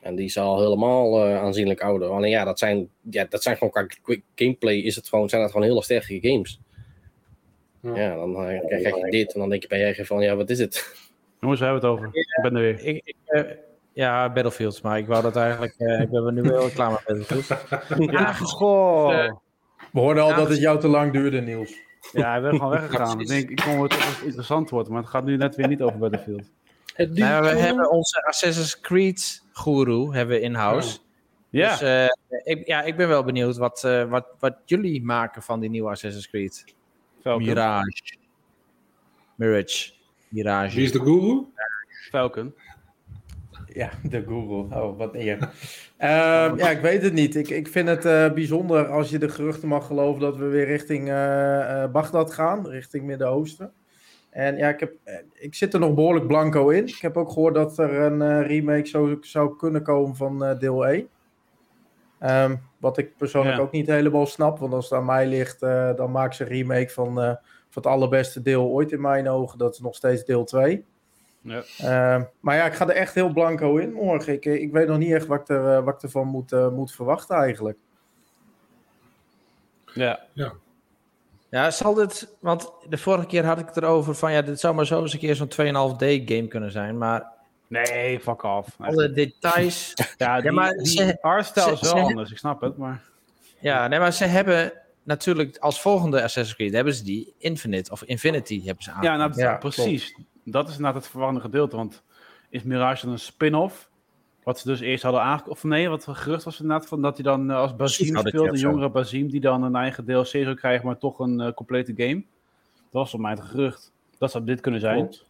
En die is al helemaal eh, aanzienlijk ouder. Alleen ja, dat zijn, ja, dat zijn gewoon qua quick gameplay is het gewoon, zijn dat gewoon hele sterke games. Ja. Ja, dan eh, krijg je dit en dan denk je bij je van, ja, wat is het? Jongens, we hebben het over. Ik ben er weer. Ik, ik, eh, ja, Battlefield, maar ik wou dat eigenlijk. eh, ik ben nu wel klaar met Battlefield. Ja, goh. We hoorden al Ja, dat het jou te lang duurde, Niels. Ja, hij werd gewoon weggegaan. ik denk, ik kon het toch interessant worden, maar het gaat nu net weer niet over Battlefield. Het duurt nou, we hebben onze Assassin's Creed guru hebben we in-house. Ja, Dus eh, ik, ja, ik ben wel benieuwd wat, eh, wat, wat jullie maken van die nieuwe Assassin's Creed. Falcon. Mirage. Mirage. Mirage. Wie is de guru? Falcon. Ja, de Google. Oh, wat eer. Ehm, ja, ik weet het niet. Ik, ik vind het eh, bijzonder als je de geruchten mag geloven dat we weer richting eh, Bagdad gaan, richting Midden-Oosten. En ja, ik, heb, ik zit er nog behoorlijk blanco in. Ik heb ook gehoord dat er een remake zou, zou kunnen komen van deel 1. Ehm, wat ik persoonlijk Ja. ook niet helemaal snap, want als het aan mij ligt, dan maak ze een remake van, van het allerbeste deel ooit in mijn ogen. Dat is nog steeds deel 2. Ja. Ehm, maar ja, ik ga er echt heel blanco in morgen. Ik, ik weet nog niet echt wat ik, er, eh, wat ik ervan moet, eh, moet verwachten eigenlijk. Ja. Ja, zal dit... Want de vorige keer had ik het erover van... Ja, dit zou maar zo eens een keer zo'n 2,5D game kunnen zijn. Maar Nee, fuck off. alle details... Ja, die, maar die ze- artstyle is wel ze- anders, ik snap het, maar... ja, nee, maar ze hebben natuurlijk als volgende Assassin's Creed hebben ze die Infinite of Infinity hebben ze aan. Ja, nou, Ja, precies. Dat is inderdaad het verwarrende gedeelte. Want is Mirage dan een spin-off? Wat ze dus eerst hadden aangekondigd. Of nee, wat gerucht was inderdaad van dat hij dan eh, als Basim Zoiets speelt. Een jongere Basim die dan een eigen DLC zou krijgen, maar toch een eh, complete game. Dat was voor mij het gerucht. Dat zou dit kunnen zijn. Klopt.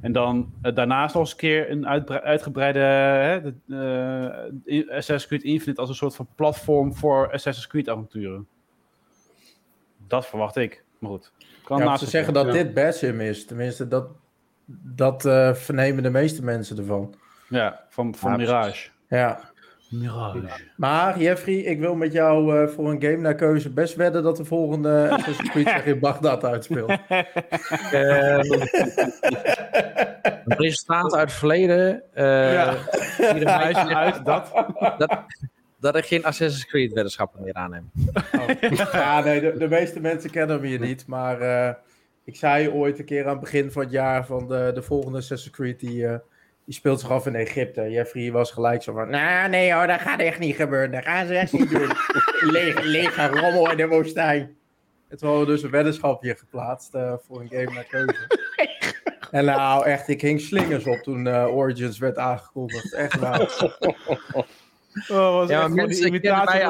En dan eh, daarnaast nog eens een keer een uitgebreide hè, de, Assassin's Creed Infinite als een soort van platform voor Assassin's Creed avonturen. Dat verwacht ik. Maar goed. Kan Ja, naast ze zeggen dat Ja. dit Basim is. Tenminste, dat, dat eh, vernemen de meeste mensen ervan. Ja, van, van Ja, Mirage. Ja. Mirage. Maar Jeffrey, ik wil met jou eh, voor een game naar keuze best wedden dat de volgende Assassin's Creed zich in Bagdad uitspeelt. Eh, een resultaat uit het verleden. eh Ja. er Wijzen uit dat. dat, dat ik geen Assassin's Creed weddenschappen meer aanneem. Ja, nee, de, de meeste mensen kennen me hier niet. Maar eh, ik zei ooit een keer aan het begin van het jaar van de, de volgende Assassin's Creed, die, eh, die speelt zich af in Egypte. Jeffrey was gelijk zo van, nou nee hoor, dat gaat echt niet gebeuren. Dat gaan ze echt niet doen. Leeg, lege rommel in de woestijn. En toen hadden we dus een weddenschapje geplaatst eh, voor een game naar keuze. En nou, echt, ik hing slingers op toen eh, Origins werd aangekondigd. Echt nou. Oh, was Ja, echt mensen kennen, imitatie mij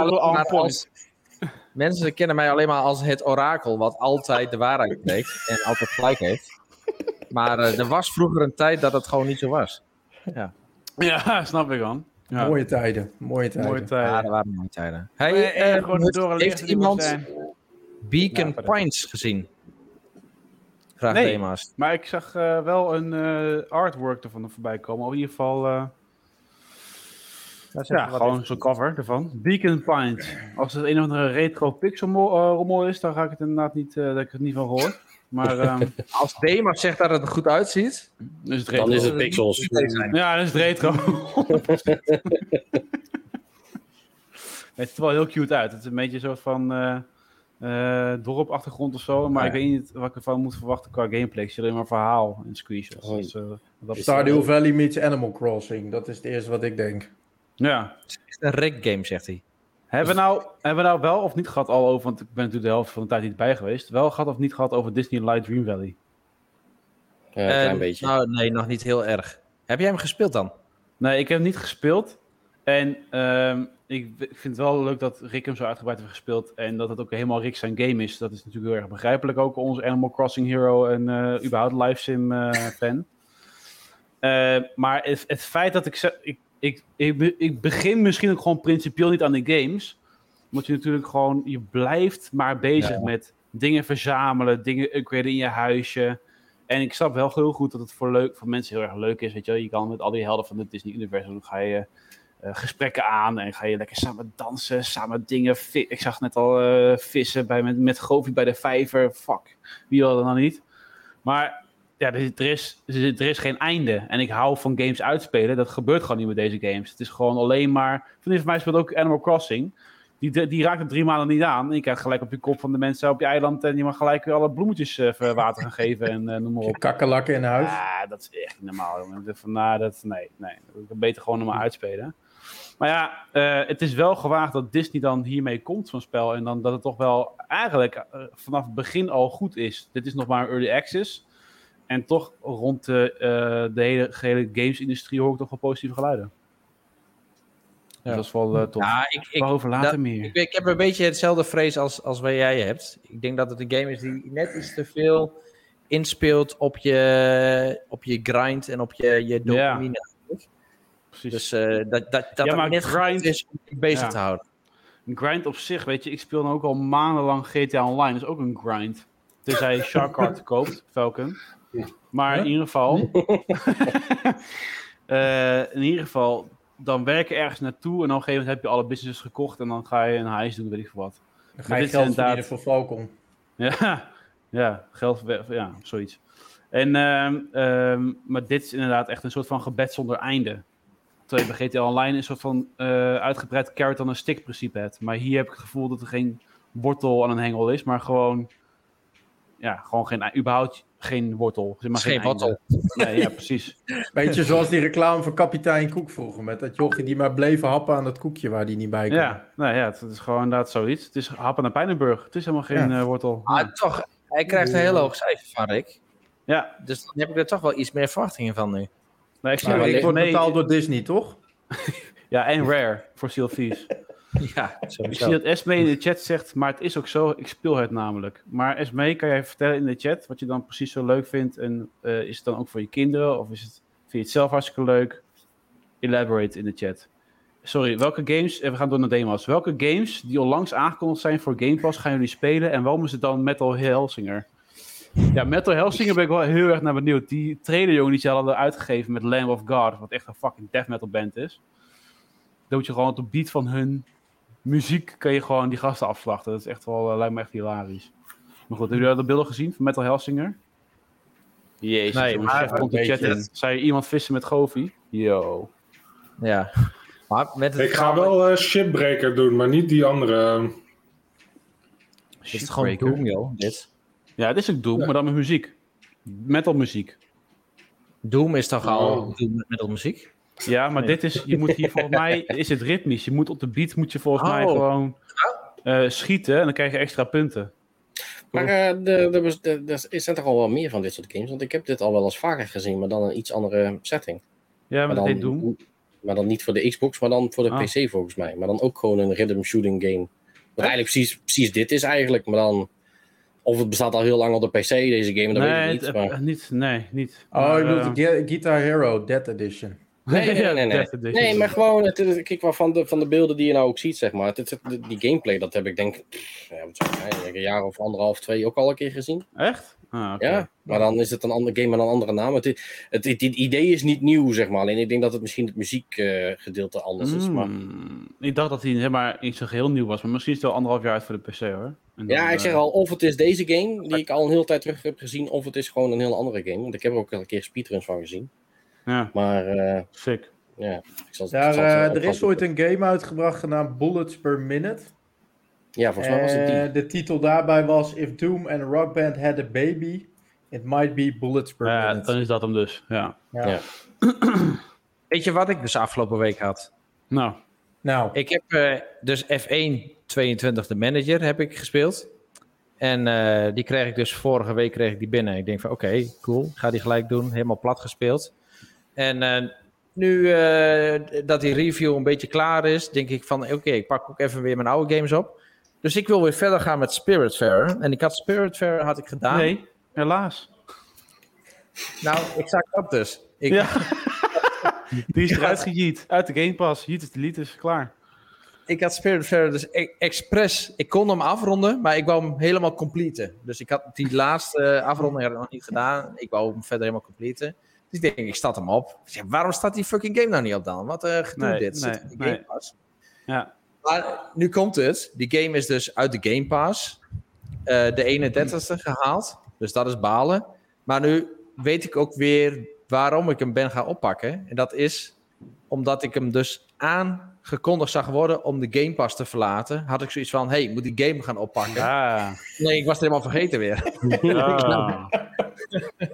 als, mensen kennen mij alleen maar als het orakel, wat altijd de waarheid spreekt en altijd gelijk heeft. Maar eh, er was vroeger een tijd dat het gewoon niet zo was. Ja, snap ik man. Ja. Mooie tijden, mooie tijden. Mooie tijd. Ja, dat waren mooie tijden. Hey, eh, heeft- iemand. Beacon Ja, verder. Points gezien? Vraag Nee. Dema's. Maar ik zag eh, wel een eh, artwork ervan voorbij komen. Of in ieder geval, eh, ja, gewoon zo'n cover ervan. Beacon Point. Als het een of andere retro pixel eh, rommel is, dan ga ik het inderdaad niet, eh, dat ik het niet van gehoord. Maar ehm Als Dema's zegt dat het er goed uitziet, dan is het retro. Dan is het pixels. Ja, dat is het retro. het ziet er wel heel cute uit. Het is een beetje een soort van eh eh, dorpachtergrond of zo. Maar Ja. ik weet niet wat ik ervan moet verwachten qua gameplay. Ik zie alleen maar verhaal in screenshots. Oh. Dus, eh, Stardew Valley meets Animal Crossing. Dat is het eerste wat ik denk. Ja. het is een rec game, zegt hij. Hebben we, nou, hebben we nou wel of niet gehad al over, want ik ben natuurlijk de helft van de tijd niet bij geweest. Wel gehad of niet gehad over Disney Light Dream Valley? Ja, een klein Eh, beetje. Nou, nee, nog niet heel erg. Heb jij hem gespeeld dan? Nee, ik heb hem niet gespeeld. En ehm, ik, vind het wel leuk dat Rick hem zo uitgebreid heeft gespeeld. En dat het ook helemaal Rick zijn game is. Dat is natuurlijk heel erg begrijpelijk ook. Onze Animal Crossing hero en eh überhaupt live sim eh, fan. Eh, maar het, het feit dat ik, ik, ik, ik, ik begin misschien ook gewoon principieel niet aan de games. Omdat je natuurlijk gewoon, je blijft maar bezig Ja. met dingen verzamelen, dingen upgraden in je huisje. En ik snap wel heel goed dat het voor, leuk, voor mensen heel erg leuk is. Weet je, wel. je kan met al die helden van het Disney-universum ga je eh, gesprekken aan en ga je lekker samen dansen, samen dingen. Ik zag net al eh, vissen bij, met, met Goofy bij de vijver. Fuck, wie wil dat dan niet? Maar ja, er, er is, er is geen einde. En ik hou van games uitspelen. Dat gebeurt gewoon niet met deze games. Het is gewoon alleen maar. Van mij speelt ook Animal Crossing. Die, die raakt het drie maanden niet aan. En je krijgt gelijk op je kop van de mensen op je eiland. En je mag gelijk weer alle bloemetjes eh, water gaan geven. En eh, noem maar op. Kakkerlakken in huis. Ja, dat is echt niet normaal, jongen. Van, nou, dat, nee, nee. Ik kan beter gewoon nog maar uitspelen. Maar ja, eh, het is wel gewaagd dat Disney dan hiermee komt, zo'n spel. En dan dat het toch wel eigenlijk vanaf het begin al goed is. Dit is nog maar een early access. En toch rond de, eh, de hele, gehele gamesindustrie hoor ik toch wel positieve geluiden. Dus Ja. dat is wel eh, tof. Ja, ik, ik, Waarover later dat- meer. ik, ik heb een beetje hetzelfde vrees als, als wat jij hebt. Ik denk dat het een game is die net iets te veel inspeelt op je, op je grind en op je, je dopamine. Precies. Dus eh, dat, dat, dat Ja, het maar net grind- is om je bezig Ja. te houden. Een grind op zich, weet je, ik speel nu ook al maandenlang GTA Online. Dat is ook een grind. Tenzij je Shark Card koopt, Falcon. Maar in ieder geval... eh, in ieder geval, dan werk je ergens naartoe... en op een gegeven moment heb je alle businesses gekocht... en dan ga je een huis doen, weet ik veel wat. Dan ga je dit geld inderdaad- verdienen voor Falcon. Ja, ja geld, ja, zoiets. En, ehm, ehm, maar dit is inderdaad echt een soort van gebed zonder einde. Terwijl je bij GTA Online een soort van eh, uitgebreid carrot on een stick principe hebt. Maar hier heb ik het gevoel dat er geen wortel aan een hengel is, maar gewoon, ja, gewoon geen, überhaupt geen wortel. Zeg maar geen wortel. Nee, ja, precies. Beetje zoals die reclame van kapitein Koek vroeger. Met dat jochie die maar bleef happen aan dat koekje waar die niet bij kon. Ja, nou ja, het is gewoon inderdaad zoiets. Het is happen naar Pijnenburg. Het is helemaal geen Ja. eh, wortel. Maar toch, hij krijgt een heel hoog cijfer van Rick. Ja, Dus dan heb ik er toch wel iets meer verwachtingen van nu. maar ik zie Maar ik word betaald door Disney, toch? Ja, en Rare voor Thieves. Ja, Ik zie dat Esme in de chat zegt, maar het is ook zo, ik speel het namelijk. Maar Esme, kan jij vertellen in de chat wat je dan precies zo leuk vindt? En eh, is het dan ook voor je kinderen? Of is het, vind je het zelf hartstikke leuk? Elaborate in de chat. Sorry, welke games, en we gaan door naar demos. Welke games die onlangs aangekondigd zijn voor Game Pass gaan jullie spelen? En waarom is het dan Metal Hellsinger? Ja, Metal Hellsinger ben ik wel heel erg naar benieuwd. Die trailer, jongen, die ze hadden uitgegeven met Lamb of God, wat echt een fucking death metal band is. Moet je gewoon op de beat van hun muziek kan je gewoon die gasten afslachten. Dat is echt wel, eh, lijkt me echt hilarisch. Maar goed, hebben jullie al de beelden gezien van Metal Hellsinger? Jezus, Nee, maar chef komt de een chat in. Zei iemand vissen met Goofy? Yo. Ja. Maar met het Ik ga wel eh, Shipbreaker doen, maar niet die andere. Het is gewoon Shipbreaker. Doom, joh. Dit. Ja, het is ook Doom, maar dan met muziek. Metal muziek. Doom is toch al Oh. Doom met metalmuziek? Ja, maar dit is, je moet hier volgens mij, is het ritmisch. Je moet op de beat moet je volgens mij Oh. gewoon eh, schieten en dan krijg je extra punten. Maar eh, de, de, de, de- er zijn toch al wel meer van dit soort games? Want ik heb dit al wel eens vaker gezien, maar dan een iets andere setting. Ja, maar, maar, dat dan, heet Doom. maar dan niet voor de Xbox, maar dan voor de Ah. PC volgens mij. Maar dan ook gewoon een rhythm shooting game. Wat eigenlijk precies, precies dit is eigenlijk, maar dan... Of het bestaat al heel lang op de PC, deze game, dat weet Nee, ik niet. het- Maar... niet, nee, niet. Oh, Maar, je bedoelt eh, Guitar Hero Dead Edition. Nee, nee, nee. nee, maar gewoon, het, het- kijk wel van de, van de beelden die je nou ook ziet, zeg maar. Het, het- het- die gameplay, dat heb ik denk pff, ja, wat zijn, een jaar of anderhalf, twee ook al een keer gezien. Echt? Ah. Ja, maar dan is het een ander game met een andere naam. Het, het, het, het idee is niet nieuw, zeg maar. Alleen ik denk dat het misschien het muziekgedeelte anders is. Maar... Mm, Ik dacht dat hij helemaal niet zo geheel nieuw was, maar misschien is het wel anderhalf jaar uit voor de PC hoor. Dan, Ja, ik eh, zeg al, of het is deze game die ik al een hele tijd terug heb gezien, of het is gewoon een heel andere game. Want ik heb er ook al een keer speedruns van gezien. Ja, Maar eh, sick. ja, ik zal, ik het eh, op er is ooit een game uitgebracht genaamd Bullets per Minute. Ja, volgens mij was het die. Eh, de titel daarbij was If Doom and a Rock Band had a baby, it might be Bullets per Ja, Minute. dan is dat hem dus. Ja. Ja. Ja. Weet je wat ik dus afgelopen week had? Nou, Nou, Ik heb eh, dus F1 22 de manager heb ik gespeeld. En eh, die kreeg ik dus vorige week kreeg ik die binnen. Ik denk van oké, cool. Ga die gelijk doen. Helemaal plat gespeeld. En eh, nu eh, dat die review een beetje klaar is, denk ik van oké, ik pak ook even weer mijn oude games op. Dus ik wil weer verder gaan met Spiritfarer. En ik had Spiritfarer had ik gedaan. nee, helaas. Nou, ik zag dat dus. Ik, Ja. Die is eruit gejiet. Uit de Game Pass. Jiet is delete is klaar. ik had Spiritfarer dus e- expres. Ik kon hem afronden, maar ik wou hem helemaal completen. Dus ik had die laatste afronding nog niet gedaan. Ik wou hem verder helemaal completen. Dus ik denk, ik start hem op. Ik zeg, waarom staat die fucking game nou niet op dan? Wat een gedoe Nee, dit. Zit nee, in de nee. Game Pass. Ja. Maar nu komt het. Die game is dus uit de Game Pass. eh, de 31ste gehaald. Dus dat is balen. Maar nu weet ik ook weer waarom ik hem ben gaan oppakken. En dat is omdat ik hem dus aangekondigd zag worden om de Game Pass te verlaten. Had ik zoiets van, hey, ik moet die game gaan oppakken. Ja. Nee, ik was het helemaal vergeten weer. Ah.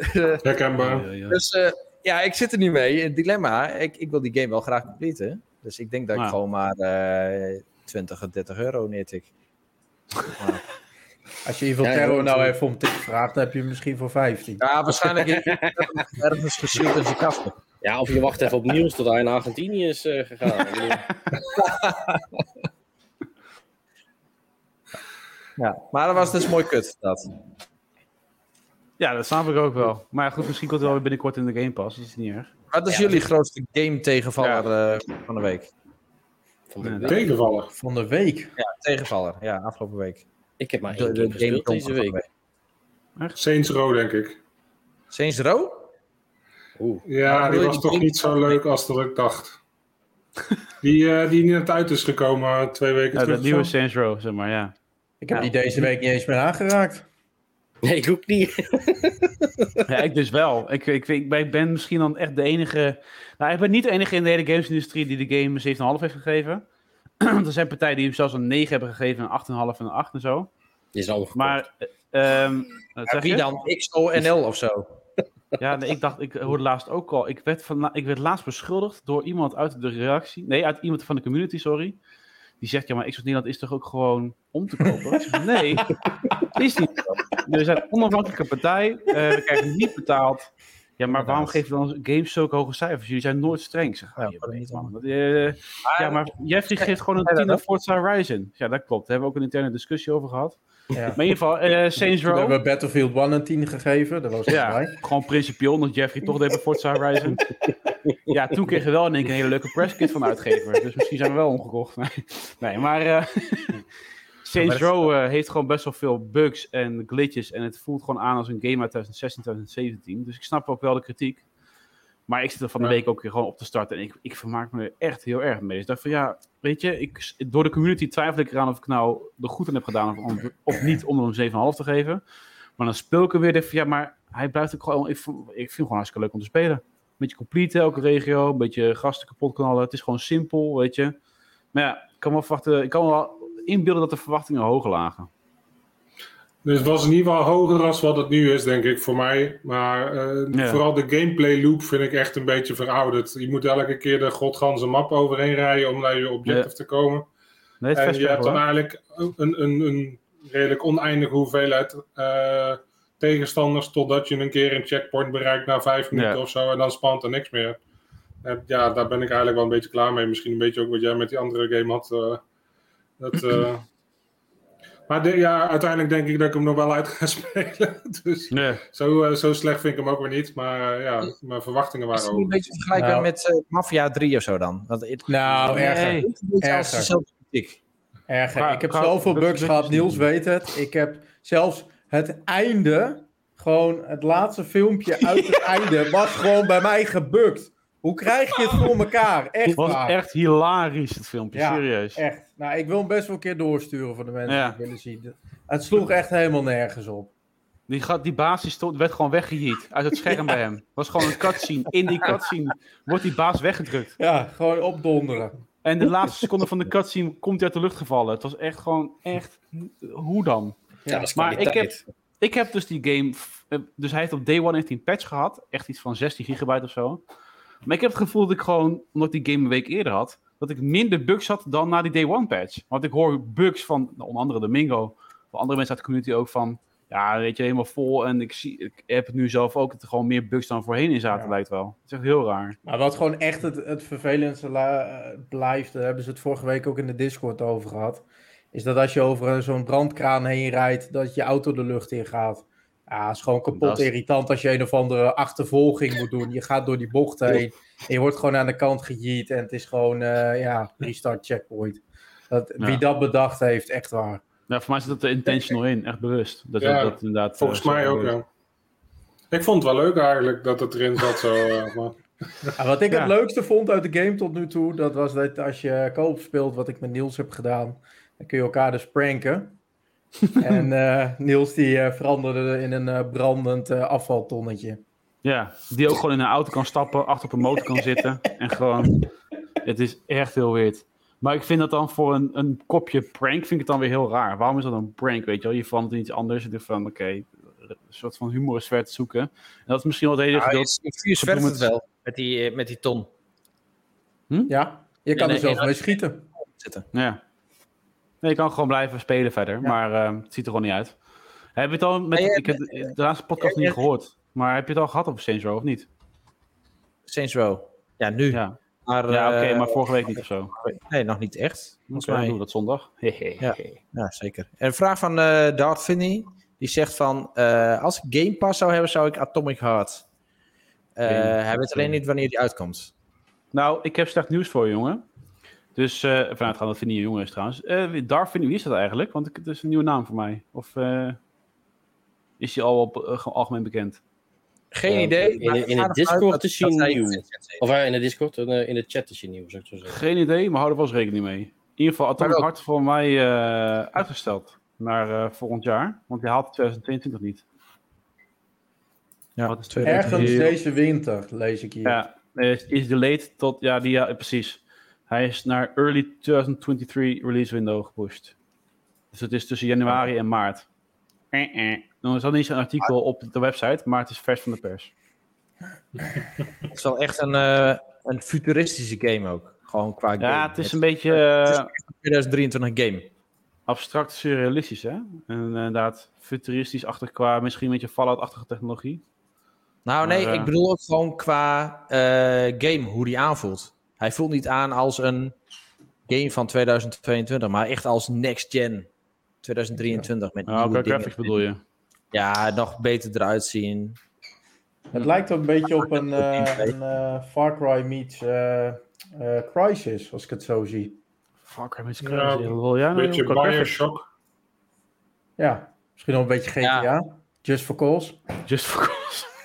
Herkenbaar. Dus eh, ja, ik zit er nu mee. Een dilemma. Ik, ik wil die game wel graag completen. Dus ik denk dat ik gewoon maar eh 20 of 30 euro neertik. als je Evil Ja, Terror nou even om tip vraagt, dan heb je hem misschien voor 15. Ja, waarschijnlijk ergens geshield in zijn kast. Ja, of je wacht even op nieuws tot hij naar Argentinië is eh, gegaan. Ja, maar dat was dus mooi kut, dat. Ja, dat snap ik ook wel. Maar goed, misschien komt het wel weer binnenkort in de Game Pass. Dat is niet erg. Wat is Ja, jullie grootste game tegenvaller eh, van de week? van de- Ja, Tegenvallen. Van de week. Ja, tegenvaller. Ja, afgelopen week. Ik heb maar De, één de game game gespeeld deze week. week. Saints Row, denk ik. Saints Row? Oeh. Ja, die was toch niet zo leuk als dat ik dacht. Die, eh, die net uit is gekomen eh, twee weken Ja, terug. de nieuwe. Saints Row, zeg maar, ja. Ik heb Ja. die deze week niet eens meer aangeraakt. Nee, ik ook niet. Ja, ik dus wel. Ik, ik, ik, ben, ik ben misschien dan echt de enige... Nou, ik ben niet de enige in de hele gamesindustrie die de game een 7,5 heeft gegeven. er zijn partijen die hem zelfs een 9 hebben gegeven, een 8,5 en een 8 en zo. Die is al omgekocht. Maar, zeg wie je? dan? XONL of zo? Ja, nee, ik dacht, ik hoorde laatst ook al. Ik werd, van, ik werd laatst beschuldigd door iemand uit de reactie. Nee, uit iemand van de community, sorry. Die zegt, ja, maar Xbox Nederland is toch ook gewoon om te kopen? Zeg, nee, is niet zo. We zijn een onafhankelijke partij. eh, we krijgen niet betaald. Ja, maar waarom geven dan games zulke hoge cijfers? Jullie zijn nooit streng. Zeg, Ja, je weet, man. Dat, eh, ja, maar Jeffrey geeft gewoon een Ja, 10 dat- aan Forza Horizon. Ja, dat klopt. Daar hebben we ook een interne discussie over gehad. Ja. Maar in ieder geval, eh Saints Row. hebben we Battlefield 1 een 10 gegeven. Dat was Ja, bij. gewoon principieel, omdat Jeffrey toch deed bij Forza Horizon. ja, toen kregen we wel in één keer een hele leuke presskit van de uitgever. Dus misschien zijn we wel omgekocht. Nee, nee maar eh Saints Row eh, heeft gewoon best wel veel bugs en glitches. En het voelt gewoon aan als een game uit 2016, 2017. Dus ik snap ook wel de kritiek. Maar ik zit er van de Ja. week ook weer gewoon op te starten. En ik, ik vermaak me er echt heel erg mee. Dus ik dacht van ja, weet je, ik, door de community twijfel ik eraan of ik nou er goed aan heb gedaan of, of niet om hem een 7,5 te geven. Maar dan speel ik er weer denk van ja, maar hij blijft ook gewoon. Ik, ik vind het gewoon hartstikke leuk om te spelen. Een beetje complete elke regio, een beetje gasten kapot knallen. Het is gewoon simpel, weet je. Maar ja, ik kan wel verwachten, ik kan me wel inbeelden dat de verwachtingen hoger lagen. Dus het was in ieder geval hoger als wat het nu is, denk ik, voor mij. Maar eh, Ja. vooral de gameplay loop vind ik echt een beetje verouderd. Je moet elke keer de godganse map overheen rijden om naar je objective Ja. te komen. Nee, En je hebt dan eigenlijk een, een, een redelijk oneindige hoeveelheid eh, tegenstanders totdat je een keer een checkpoint bereikt na vijf minuten Ja. of zo en dan spant er niks meer. En ja, daar ben ik eigenlijk wel een beetje klaar mee. Misschien een beetje ook wat jij met die andere game had. eh, dat, eh, maar de- ja, uiteindelijk denk ik dat ik hem nog wel uit ga spelen. dus Nee. zo, eh, zo slecht vind ik hem ook weer niet. Maar eh, ja, mijn verwachtingen waren het niet een beetje vergelijkbaar Nou. met eh, Mafia 3 of zo dan? Want het Nou, Nee. erger. het Erger. ik heb zoveel bugs- gehad. Niels weet het. Ik heb zelfs het einde, gewoon het laatste filmpje uit het einde, was gewoon bij mij gebukt. Hoe krijg je het voor elkaar? Echt Het was waar. echt hilarisch, het filmpje. Ja, serieus. Echt. Nou, ik wil hem best wel een keer doorsturen voor de mensen Ja. die het willen zien. Het sloeg echt helemaal nergens op. Die, gaat, die baas die stond, werd gewoon weggejiet uit het scherm bij hem. Het was gewoon een cutscene. In die cutscene wordt die baas weggedrukt. Ja, gewoon opdonderen. En de laatste seconde van de cutscene komt hij uit de lucht gevallen. Het was echt gewoon, echt, hoe dan? Ja, dat is maar ik kwaliteit. Ik heb dus die game, eh, dus hij heeft op day one heeft hij een patch gehad. Echt iets van 16 gigabyte of zo. Maar ik heb het gevoel dat ik gewoon, omdat ik die game een week eerder had, dat ik minder bugs had dan na die day one patch. Want ik hoor bugs van, nou, onder andere de Mingo, van andere mensen uit de community ook van, ja, weet je, helemaal vol. En ik, zie, ik heb het nu zelf ook, dat er gewoon meer bugs dan voorheen in zaten, Ja. lijkt wel. Het is echt heel raar. Maar wat gewoon echt het, het vervelendste eh, blijft, daar hebben ze het vorige week ook in de Discord over gehad, is dat als je over zo'n brandkraan heen rijdt, dat je auto de lucht in gaat. Ja, het is gewoon kapot Dat is- irritant als je een of andere achtervolging moet doen. Je gaat door die bocht heen en je wordt gewoon aan de kant gejiet en het is gewoon, eh, ja, restart checkpoint. Dat, Ja. Wie dat bedacht heeft, echt waar. Ja, voor mij zit het er intentional in, echt bewust. Dat, Ja, dat inderdaad, Volgens eh, zo mij ook, ja. Ik vond het wel leuk eigenlijk dat het erin zat zo. eh, maar... Ja, wat ik Ja. het leukste vond uit de game tot nu toe, dat was dat als je koop speelt, wat ik met Niels heb gedaan, dan kun je elkaar dus pranken. en eh, Niels die eh, veranderde in een eh, brandend eh, afvaltonnetje. Ja, die ook gewoon in een auto kan stappen, achter op een motor kan zitten. En gewoon, het is echt heel weird. Maar ik vind dat dan voor een, een kopje prank, vind ik het dan weer heel raar. Waarom is dat een prank, weet je wel? Je verandert in iets anders. Je denkt van, oké, een soort van humor is ver te zoeken. En dat is misschien wel het hele Ja, gedeelte. werkt het wel, met die, met die ton Ja, je kan nee, er zelf nee, mee schieten. zitten. Ja. Nee, je kan gewoon blijven spelen verder, maar eh, het ziet er gewoon niet uit. Heb je het al met, ik heb de laatste podcast jij- niet gehoord, maar heb je het al gehad over Saints Row of niet? Saints Row. Ja, nu. Ja, Maar, ja oké, eh, maar vorige week niet of zo. Nee, nog niet echt. Volgens mij. doen we dat zondag. Ja. Ja, zeker. En een vraag van eh Dart Finney. Die zegt van, eh, als ik Game Pass zou hebben, zou ik Atomic Heart. Eh, Game hij weet alleen niet wanneer die uitkomt. Nou, ik heb slecht nieuws voor je, jongen. Dus, eh vanuit gaan dat Vinnie een jongen is trouwens. Eh Darwin, wie is dat eigenlijk? Want het is een nieuwe naam voor mij. Of eh, is hij al op, algemeen bekend? Geen idee. in maar de- in de Discord is hij nieuw. Of in de Discord, in de chat is hij nieuw, zou ik zo zeggen. Geen idee, maar hou er wel eens rekening mee. In ieder geval, Atomic Heart voor mij eh, uitgesteld naar eh, volgend jaar. Want hij haalt 2022 niet. Ja, Wat is twee Ergens deze winter, lees ik hier. Ja, is, is delayed tot, ja, die, ja, precies. Hij is naar early 2023 release window gepusht. Dus het is tussen januari en maart. Eh, eh. Dan is dat niet zo'n artikel op de website, maar het is vers van de pers. Het is wel echt een, eh, een futuristische game ook. Gewoon qua game. Ja, het is een beetje het is eh, een 2023 game. abstract surrealistisch, hè? En eh, inderdaad futuristisch-achtig qua misschien een beetje Fallout-achtige technologie. Nou nee, ik bedoel ook gewoon qua eh, game, hoe die aanvoelt. Hij voelt niet aan als een game van 2022, maar echt als next gen 2023 met Ja, nieuwe qua dingen. graphics bedoel je? Ja, nog beter eruit zien. Het lijkt ook een beetje op een, eh, een eh, Far Cry meets eh, eh, Crisis, als ik het zo zie. Fuck, hij is Ja, crazy. Wat wil jij Een beetje? Bioshock. Ja, misschien nog een beetje GTA. Just for calls. Just for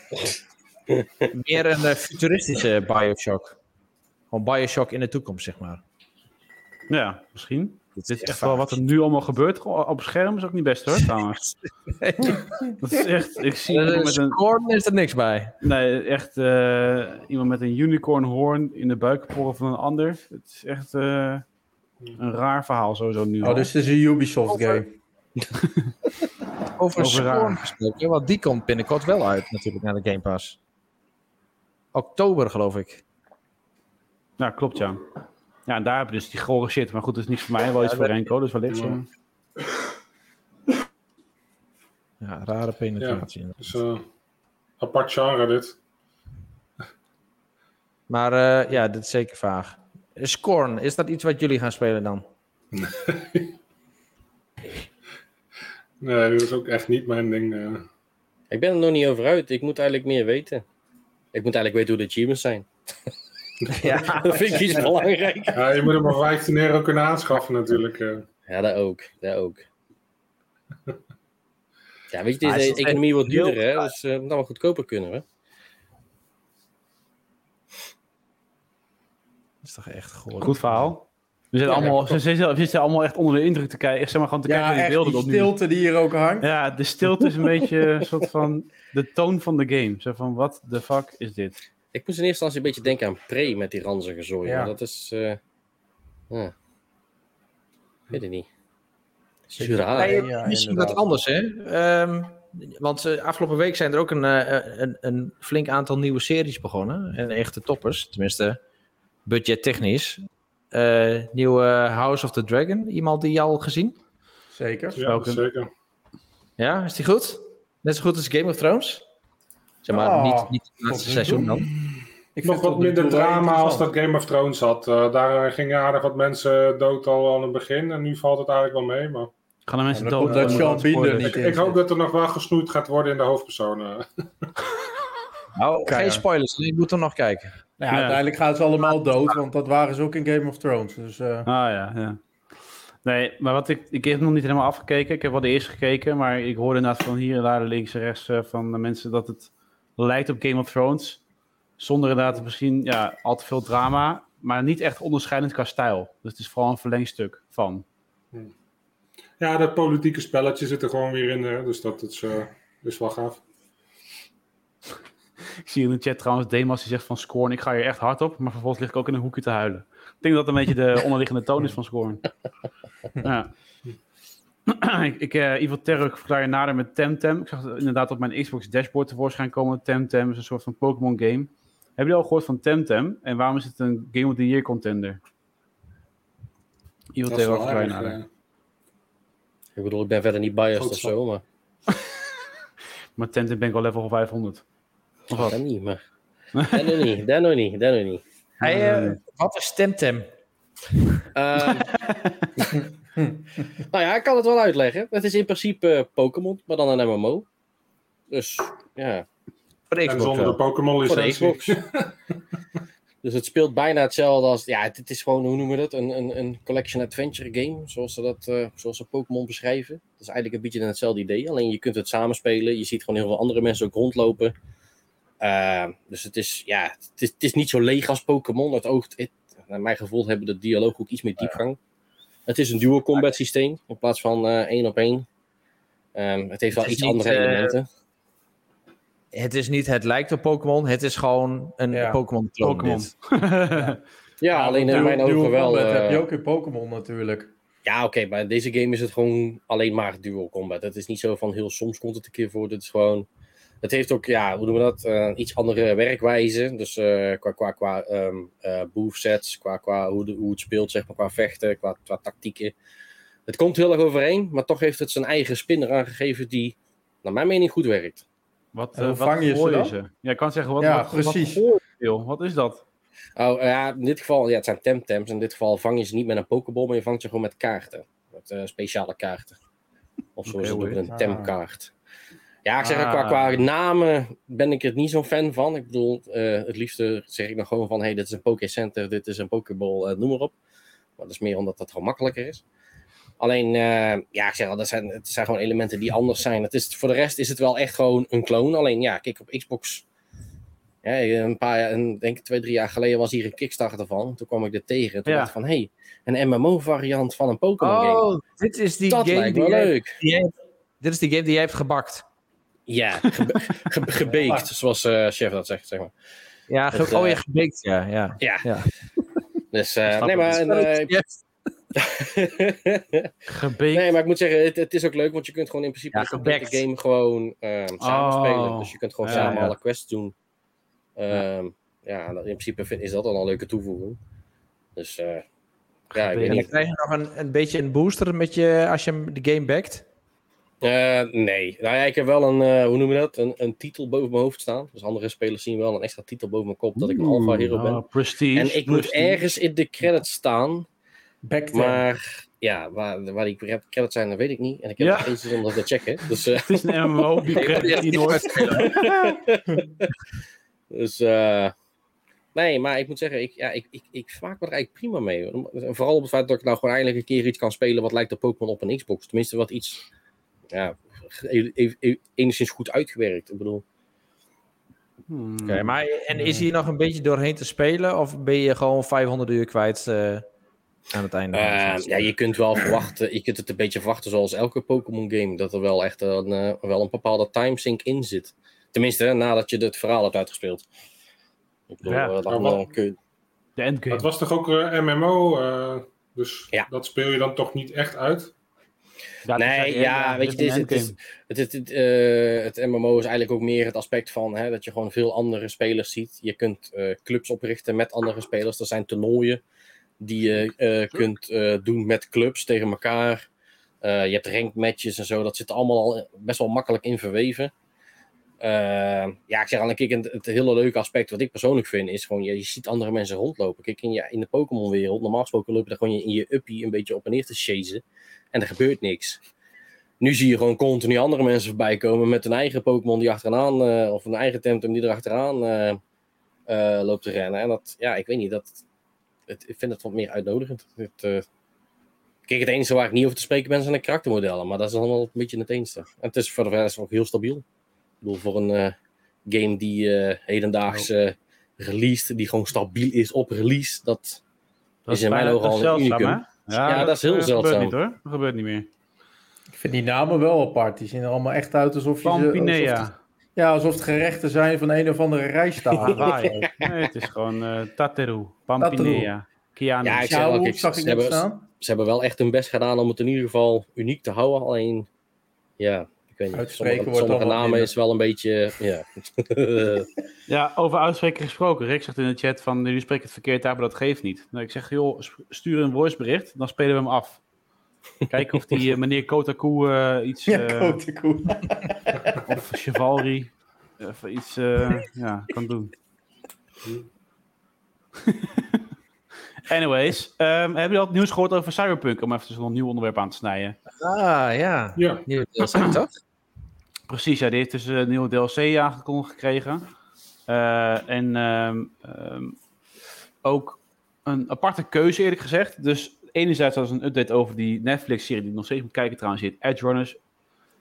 cause. Meer een futuristische Bioshock. Gewoon Bioshock in de toekomst, zeg maar. Ja, misschien. Dit is echt wel wat er nu allemaal gebeurt op scherm. Is ook niet best hoor, trouwens. Dat is echt, ik zie iemand met een, is er niks bij. nee, echt eh, iemand met een unicornhoorn in de buikporen van een ander. Het is echt eh, een raar verhaal sowieso nu Oh, al. dus het is een Ubisoft game. Over Over Scorn gesproken, want die komt binnenkort wel uit natuurlijk naar de Game Pass. Oktober, geloof ik. Ja, klopt ja. Ja, en daar heb je dus die gore shit. Maar goed, dat is niks voor mij, wel iets Ja, voor Renko, dus wellicht zo. Ja, rare penetratie. Dus, eh, apart genre dit. Maar eh, ja, dit is zeker vaag. Scorn, is dat iets wat jullie gaan spelen dan? Nee, dat is ook echt niet mijn ding. eh. Ik ben er nog niet over uit. Ik moet eigenlijk meer weten. Ik moet eigenlijk weten hoe de achievements zijn. Ja, Dat vind ik iets belangrijk. Ja, je moet hem maar 15 euro kunnen aanschaffen natuurlijk. eh. Ja, dat ook. Dat ook. Ja, weet je, deze het economie wordt duurder, hè? Dus eh, het moet allemaal goedkoper kunnen, hè? dat is toch echt goor. Goed verhaal. We zitten, Ja, allemaal, ze, ze, we zitten allemaal echt onder de indruk te kijken. Zeg maar gewoon te kijken Ja, naar die beelden. nu. stilte die hier ook hangt. Ja, de stilte is een beetje een soort van de toon van de game. Zo van, wat de fuck is dit? Ik moest in eerste instantie een beetje denken aan Prey met die ranzige zooi. Ja. Maar dat is... eh ja. Ik weet het niet. Nee, Ja, is wat anders, hè? Ehm, want eh, afgelopen week zijn er ook een, eh, een, een flink aantal nieuwe series begonnen. En echte toppers, tenminste budgettechnisch. Eh nieuwe House of the Dragon, iemand die al gezien? Zeker. Ja, Welke? zeker. Ja, is die goed? Net zo goed als Game of Thrones? Zeg maar, niet, niet het laatste seizoen dan. Ik Nog vind wat minder drama als dat Game of Thrones had. Eh, daar gingen aardig wat mensen dood al aan het begin. En nu valt het eigenlijk wel mee. Maar Gaan de mensen dood? dat Sean Binder niet ik, hoop dat er nog wel gesnoeid gaat worden in de hoofdpersonen. Nou, geen spoilers, je moet er nog kijken. Ja, Ja. uiteindelijk gaan ze allemaal dood, want dat waren ze ook in Game of Thrones. Dus eh, Ah ja, ja. Nee, maar wat ik, ik heb nog niet helemaal afgekeken. Ik heb wel de eerste gekeken, maar ik hoorde inderdaad van hier en daar links en rechts eh, van de mensen dat het lijkt op Game of Thrones. Zonder inderdaad misschien ja, al te veel drama, maar niet echt onderscheidend qua stijl. Dus het is vooral een verlengstuk van. Ja, dat politieke spelletje zit er gewoon weer in. Hè, dus dat is, is wel gaaf. Ik zie in de chat trouwens Demas die zegt van Scorn, ik ga hier echt hard op, maar vervolgens lig ik ook in een hoekje te huilen. Ik denk dat dat een beetje de onderliggende toon is van Scorn. Ja. ik, ik, eh Evil Terror ik verklaar je nader met Temtem. Ik zag het inderdaad op mijn Xbox dashboard tevoorschijn komen. Temtem is een soort van Pokémon game. Hebben jullie al gehoord van Temtem? En waarom is het een Game of the Year contender? Evil Terror verklaar je nader. eh. Ik bedoel, ik ben verder niet biased Goed of zo. maar... Maar Temtem ben ik al level 500. Of wat? Dat niet, maar... Dat nog niet, dat nog niet, dat nog niet. Hey, eh, wat is Temtem? Ehm, nou ja, ik kan het wel uitleggen. Het is in principe eh, Pokémon, maar dan een MMO. Dus ja, Voor de En Xbox zonder de. Pokémon voor de licentie. Xbox. dus het speelt bijna hetzelfde als... Ja, het, het is gewoon, hoe noemen we dat? Een, een, een collection adventure game, zoals ze dat eh, zoals ze Pokémon beschrijven. Dat is eigenlijk een beetje hetzelfde idee. Alleen je kunt het samenspelen. Je ziet gewoon heel veel andere mensen ook rondlopen. Eh, dus het is, ja, het is, het is niet zo leeg als Pokémon. Het oogt, het, naar mijn gevoel hebben de dialoog ook iets meer diepgang. Het is een dual combat systeem in plaats van eh, één op één. Ehm, het heeft wel Het iets niet, andere eh, elementen. Het is niet, het lijkt op Pokémon, het is gewoon een Ja. Pokémon dit. Ja, alleen in mijn ogen wel. Eh, heb je ook in Pokémon natuurlijk. Ja, oké, bij deze game is het gewoon alleen maar dual combat. Het is niet zo van heel soms komt het een keer voor. Dit is gewoon. Het heeft ook, ja, hoe noemen we dat? Eh, iets andere werkwijze. Dus eh, qua, qua, qua ehm eh, movesets, qua, qua hoe, de, hoe het speelt, zeg maar, qua vechten, qua, qua tactieken. Het komt heel erg overeen, maar toch heeft het zijn eigen spin eraan gegeven die, naar mijn mening, goed werkt. Wat, eh, vang je ze gooi dan? ze? Ja, ik kan zeggen, wat, Ja, wat, precies. Wat, wat is dat? Oh, ja, in dit geval, ja, het zijn temtems. In dit geval vang je ze niet met een pokeball, maar je vangt ze gewoon met kaarten. Met eh, speciale kaarten. Of zoals ze noemen, weird. een temkaart. Ja, ik zeg het, qua, Ah. qua namen ben ik er niet zo'n fan van. Ik bedoel, eh, het liefste zeg ik dan gewoon van, hey, dit is een Pokécenter, dit is een Pokeball, eh, noem maar op. Maar dat is meer omdat dat gewoon makkelijker is. Alleen, eh, ja, ik zeg al, dat zijn, het zijn gewoon elementen die anders zijn. Het is, voor de rest is het wel echt gewoon een clone. Alleen, ja, kijk, op Xbox ja, een paar jaar, een, denk ik twee, drie jaar geleden was hier een Kickstarter van. Toen kwam ik er tegen. Toen Ja. dacht ik van, hé, hey, een MMO-variant van een Pokémon game. Oh, dit is die dat game lijkt die wel jij, leuk. die jij- Dit is die game die jij hebt gebakt. Ja, gebe- ge- gebeekt, zoals eh chef dat zegt, zeg maar. Ja, ge- Het, oh eh, ja, gebeekt, ja. ja. Ja. Ja. Dus, eh, nee, maar... en, eh, nee, maar ik moet zeggen, het, het is ook leuk, want je kunt gewoon in principe Ja, de gebekt. game gewoon ehm, samen Oh. spelen. Dus je kunt gewoon Ja, samen ja. alle quests doen. Ehm, ja, dat- in principe vind, is dat dan een leuke toevoeging. Dus eh, ja, ik weet En Gebeekt. dan niet. krijg je nog een, een beetje een booster met je, als je de game backt. Eh, nee, nou ja, ik heb wel een, eh, hoe noem je dat, een, een titel boven mijn hoofd staan. Dus andere spelers zien wel een extra titel boven mijn kop dat ik een alpha hero ben. Oh, prestige. En ik moet ergens in de credits staan, Backtap. maar ja, waar, waar die credits zijn, dat weet ik niet. En ik heb Ja. nog geen zin om dat te checken. Dus, eh, Het is een MMO, die krijg je nooit. dus nee, maar ik moet zeggen, ik, ja, ik, ik, ik vermaak me er eigenlijk prima mee. Vooral op het feit dat ik nou gewoon eindelijk een keer iets kan spelen wat lijkt op Pokémon op een Xbox. Tenminste, wat iets, ja, e- e- e- enigszins goed uitgewerkt. Ik bedoel, Hmm. Oké, maar, en is hier nog een beetje doorheen te spelen? Of ben je gewoon 500 uur kwijt eh, aan het einde? Eh, ja, je kunt wel verwachten, je kunt het een beetje verwachten zoals elke Pokémon game, dat er wel echt een, eh, wel een bepaalde timesync in zit. Tenminste, hè, nadat je het verhaal hebt uitgespeeld. Ik bedoel, Ja. kun je- De endgame. Het was toch ook eh, MMO, eh, dus Ja. dat speel je dan toch niet echt uit? Ja, Nee, ja, weet je, het is het het, eh, MMO is eigenlijk ook meer het aspect van hè, dat je gewoon veel andere spelers ziet. Je kunt eh, clubs oprichten met andere spelers. Er zijn toernooien die je eh, kunt doen met clubs tegen elkaar. Je hebt ranked matches en zo. Dat zit allemaal al best wel makkelijk in verweven. Eh, ja, ik zeg al, kijk, het, het hele leuke aspect wat ik persoonlijk vind, is gewoon, je, je ziet andere mensen rondlopen. Kijk, in, je, in de Pokémon-wereld, normaal gesproken loop je daar gewoon in je uppie een beetje op en neer te chasen. En er gebeurt niks. Nu zie je gewoon continu andere mensen voorbij komen met hun eigen Pokémon die achteraan, eh, of een eigen Temtem die erachteraan eh eh, loopt te rennen. En dat, ja, ik weet niet, dat, het, ik vind het wat meer uitnodigend. Het, kijk, het enige waar ik niet over te spreken ben zijn de karaktermodellen, maar dat is allemaal een beetje het enige. En het is voor de rest ook heel stabiel. Ik bedoel, voor een eh, game die eh, hedendaags eh released, die gewoon stabiel is op release, dat Dat is in mijn ogen dat al is een zeldzaam, unicum. hè? Ja, dat is heel eh, zeldzaam. gebeurt niet hoor. Dat gebeurt niet meer. Ik vind die namen wel apart. Die zien er allemaal echt uit alsof je... ze- alsof het- Pampinea. ja, alsof het gerechten zijn van een of andere rijstaat. Hawaii. nee, het is gewoon eh Tateru. Pampinea. Kiana. Ja, ik zeg Ja, wel, hoe kijk, zag ze ik net hebben- staan? ze hebben wel echt hun best gedaan om het in ieder geval uniek te houden. Alleen, ja, ik weet niet. Uitspreken Sommige, wordt sommige namen is wel een beetje, ja. Ja, over uitspreken gesproken. Rick zegt in de chat van, jullie spreken het verkeerd uit, maar dat geeft niet. Nou, ik zeg, joh, stuur een voicebericht, dan spelen we hem af. Kijken of die eh, meneer Kotaku eh, iets, Ja, eh, koe. of Chivalry, even iets eh, ja, kan doen. Anyways, ehm, hebben jullie al het nieuws gehoord over Cyberpunk? Om even een nieuw onderwerp aan te snijden. Ah, ja. Ja. Nieuwe DLC, toch? Precies, ja, die heeft dus een nieuwe DLC aangekondigd gekregen. Eh, en ehm, ehm, ook een aparte keuze eerlijk gezegd. Dus enerzijds was een update over die Netflix-serie die ik nog steeds moet kijken trouwens, die heet Edge Runners.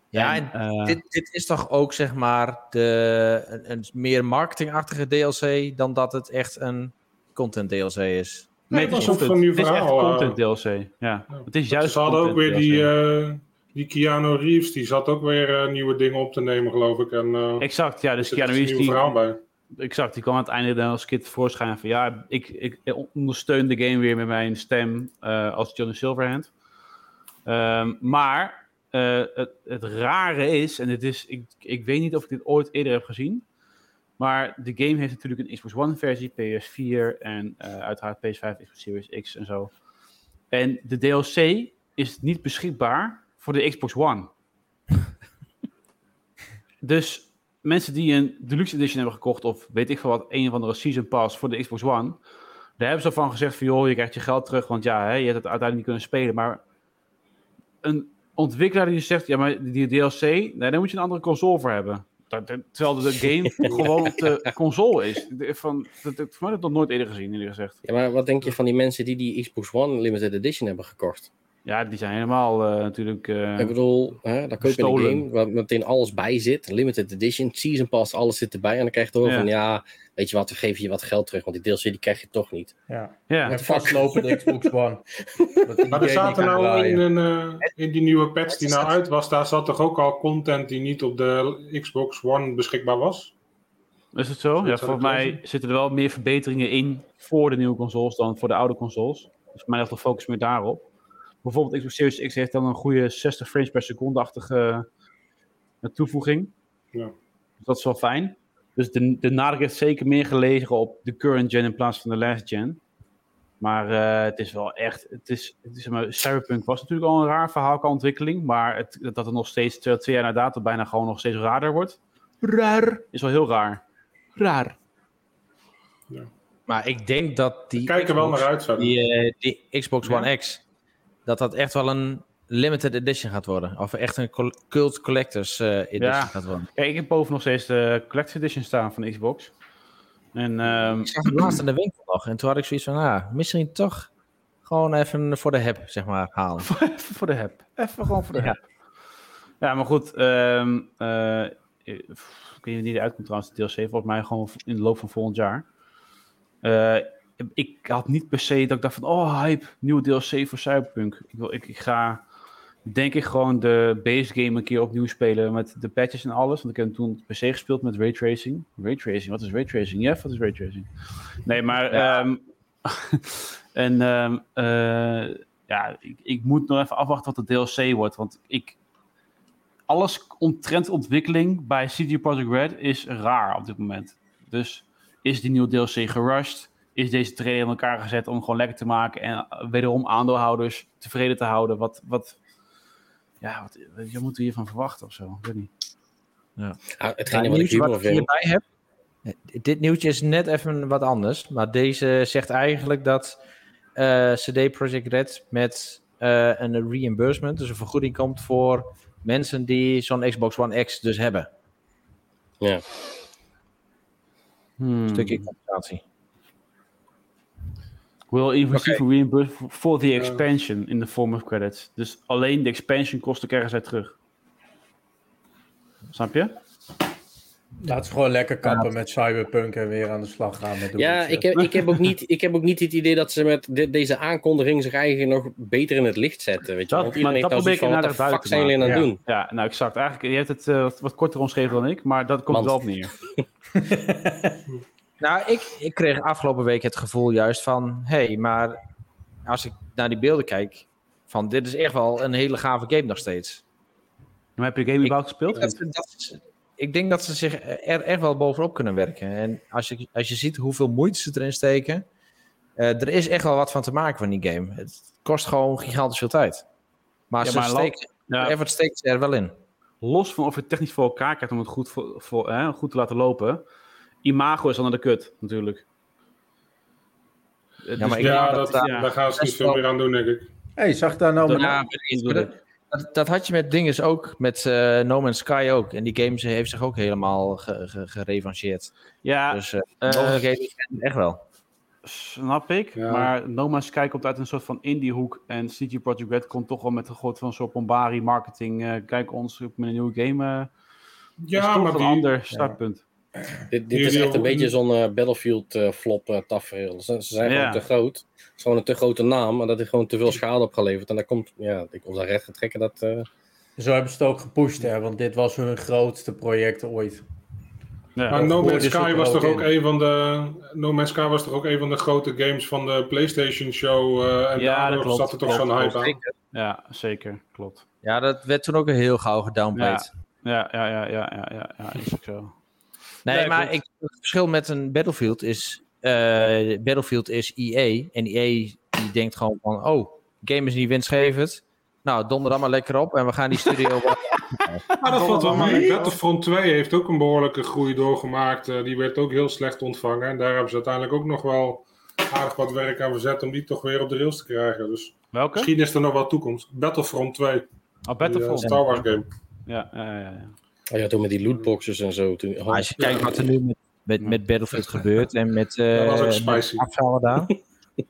Ja, En, eh, dit, dit is toch ook zeg maar de, een, een meer marketingachtige DLC dan dat het echt een content DLC is. Nee, is ook van nieuw Het is echt verhaal, eh. content DLC. Ja, het is juist Ze hadden ook weer die, DLC. eh, die Keanu Reeves, die zat ook weer eh, nieuwe dingen op te nemen, geloof ik. En, Exact, ja, dus Keanu een Reeves die, verhaal bij. Exact, die kwam aan het einde dan als kid voorschijn van ja, ik, ik ondersteun de game weer met mijn stem als Johnny Silverhand. Ehm, maar het, het rare is, en het is, ik, ik weet niet of ik dit ooit eerder heb gezien, maar de game heeft natuurlijk een Xbox One versie, PS4 en eh, uiteraard PS5, Xbox Series X en zo. En de DLC is niet beschikbaar voor de Xbox One. dus mensen die een Deluxe Edition hebben gekocht, of weet ik veel wat, een of andere Season Pass voor de Xbox One, daar hebben ze van gezegd van, joh, je krijgt je geld terug, want ja, hè, je hebt het uiteindelijk niet kunnen spelen. Maar een ontwikkelaar die zegt, ja, maar die DLC, nee, daar moet je een andere console voor hebben. Terwijl de game gewoon op de console is. Van, dat, dat, voor mij heb ik dat nog nooit eerder gezien, eerlijk gezegd. Ja, maar wat denk je van die mensen die die Xbox One Limited Edition hebben gekocht? Ja, die zijn helemaal eh, natuurlijk... eh, Ik bedoel, hè, dan koop je een game waar meteen alles bij zit. Limited Edition, Season Pass, alles zit erbij. En dan krijg je toch Ja. van, ja, weet je wat, we geven je wat geld terug. Want die DLC die krijg je toch niet. Ja. ja. En vastlopende Xbox One. Maar er zaten nou in, een, eh, in die nieuwe patch die nou uit was, daar zat toch ook al content die niet op de Xbox One beschikbaar was? Is het zo? Ja, volgens mij lezen. zitten er wel meer verbeteringen in voor de nieuwe consoles dan voor de oude consoles. Dus voor mij ligt de focus meer daarop. Bijvoorbeeld Xbox Series X heeft dan een goede 60 frames per seconde-achtige eh, toevoeging. Ja. Dus dat is wel fijn. Dus de, de nadruk heeft zeker meer gelegen op de current gen in plaats van de last gen. Maar eh, het is wel echt, het is, het is, maar, Cyberpunk was natuurlijk al een raar verhaal qua ontwikkeling, maar het, dat het nog steeds, twee jaar na datum bijna gewoon nog steeds raarder wordt. Raar. Is wel heel raar. Raar. Maar ik denk dat die. Kijk er wel Xbox- naar uit. Die, eh, die Xbox Ja. One X. Dat dat echt wel een limited edition gaat worden. Of echt een cult collectors eh, edition Ja. gaat worden. Kijk, ik heb boven nog steeds de Collector's Edition staan van de Xbox. En ehm, Ik zag het laatst in de winkel nog. En toen had ik zoiets van, ah, misschien toch gewoon even voor de heb, zeg maar, halen. even voor de heb. Even gewoon voor de Ja. heb. Ja, maar goed. ehm eh, ik weet niet wanneer die uitkomt trouwens, de DLC. Volgens mij gewoon in de loop van volgend jaar. Eh, ik had niet per se dat ik dacht van, oh hype, nieuwe DLC voor Cyberpunk. Ik, wil, ik, ik ga, denk ik, gewoon de base game een keer opnieuw spelen met de patches en alles. Want ik heb hem toen op PC gespeeld met raytracing. Raytracing, wat is raytracing? Jeff, wat is raytracing? Nee, maar... Ja. ehm, en ehm, eh, ja, ik, ik moet nog even afwachten wat de DLC wordt. Want ik, alles omtrent ontwikkeling bij CD Projekt Red is raar op dit moment. Dus is die nieuwe DLC gerushed? Is deze trailer in elkaar gezet om gewoon lekker te maken en eh, wederom aandeelhouders tevreden te houden? Wat, wat, ja, wat, wat moeten we hiervan verwachten of zo? Ik weet niet. Ah, Ja, hetgene wat ik nieuwtje humor wat ik hierbij heb. eh, Dit nieuwtje is net even wat anders. Maar deze zegt eigenlijk dat eh, CD Projekt Red met eh, een reimbursement, dus een vergoeding komt voor mensen die zo'n Xbox One X dus hebben. Ja. Hmm. Een stukje compensatie. Will even receive a reimbursement for the expansion in the form of credits. Dus alleen de expansion kost ik ergens uit terug. Snap je? Laten we gewoon lekker kappen met Cyberpunk en weer aan de slag gaan met de Ja, ik heb, ik, heb ook niet, ik heb ook niet het idee dat ze met de- deze aankondiging zich eigenlijk nog beter in het licht zetten. Weet je? Dat- Want iedereen maar heeft dat van, probeer wat ik de inderdaad fuck zijn jullie aan het te doen? Ja, nou exact. Eigenlijk, je hebt het eh, wat- wat korter omschreven dan ik, maar dat komt Want- wel op neer. Nou, ik, ik kreeg afgelopen week het gevoel juist van... hé, hey, maar als ik naar die beelden kijk... van dit is echt wel een hele gave game nog steeds. Maar heb je de game überhaupt gespeeld? Dat ze- dat ik denk dat ze zich er echt wel bovenop kunnen werken. En als je, als je ziet hoeveel moeite ze erin steken... eh, er is echt wel wat van te maken van die game. Het kost gewoon gigantisch veel tijd. Maar Ja, ze maar steken, Ja, effort steken ze er wel in. los van of je het technisch voor elkaar krijgt om het goed, voor, voor, hè, goed te laten lopen. Imago is dan naar de kut, natuurlijk. Ja, maar ik Ja, denk dat, dat- ja. daar gaan ze niet veel meer aan doen, denk ik. hey, zag daar nou... Ja, maar dat, dat, had je met dinges ook, met eh No Man's Sky ook. En die game heeft zich ook helemaal ge- ge- gerevancheerd. Ja, dus eh eh, echt wel. snap ik. Ja. Maar No Man's Sky komt uit een soort van indie-hoek. En CD Projekt Red komt toch wel met een soort van soort bombari marketing. eh, kijk ons met een nieuwe game. is Ja, toch maar een die, ander startpunt. Dit, dit is echt een beetje zo'n eh, Battlefield eh, flop uh, tafereel. Ze, ze zijn Ja. gewoon te groot. Het is gewoon een te grote naam, maar dat heeft gewoon te veel schade opgeleverd. En daar komt, ja, ik ons daar recht getrekken dat... eh, Zo hebben ze het ook gepusht, hè, want dit was hun grootste project ooit. Ja. maar No Man's Sky was toch ook in? een van de No Man's Sky was toch ook een van de grote games van de PlayStation Show eh, en Ja, dat daardoor zat er toch zo'n hype aan. Ja, zeker. Klopt. Ja, dat werd toen ook heel gauw gedownplayed. Ja, ja, ja, ja, ja, ja, ja, is ook zo. Nee, Nee, maar ik, het verschil met een Battlefield is... eh, Battlefield is EA. En EA die denkt gewoon van... Oh, game is niet winstgevend. Nou, donder dan maar lekker op. En we gaan die studio... Maar dat valt wel mee. Battlefront 2 heeft ook een behoorlijke groei doorgemaakt. Eh, die werd ook heel slecht ontvangen. En daar hebben ze uiteindelijk ook nog wel aardig wat werk aan verzet om die toch weer op de rails te krijgen. Dus Welke? misschien is er nog wel toekomst. Battlefront 2. Oh, die, eh, Battlefront. Star Wars game. Ja, ja, ja, ja. Oh ja, toen met die lootboxes en zo. Toen, als je kijkt wat er nu met, met, met Battlefield gebeurt en met, eh Dat was ook met spicy. afvallen daar.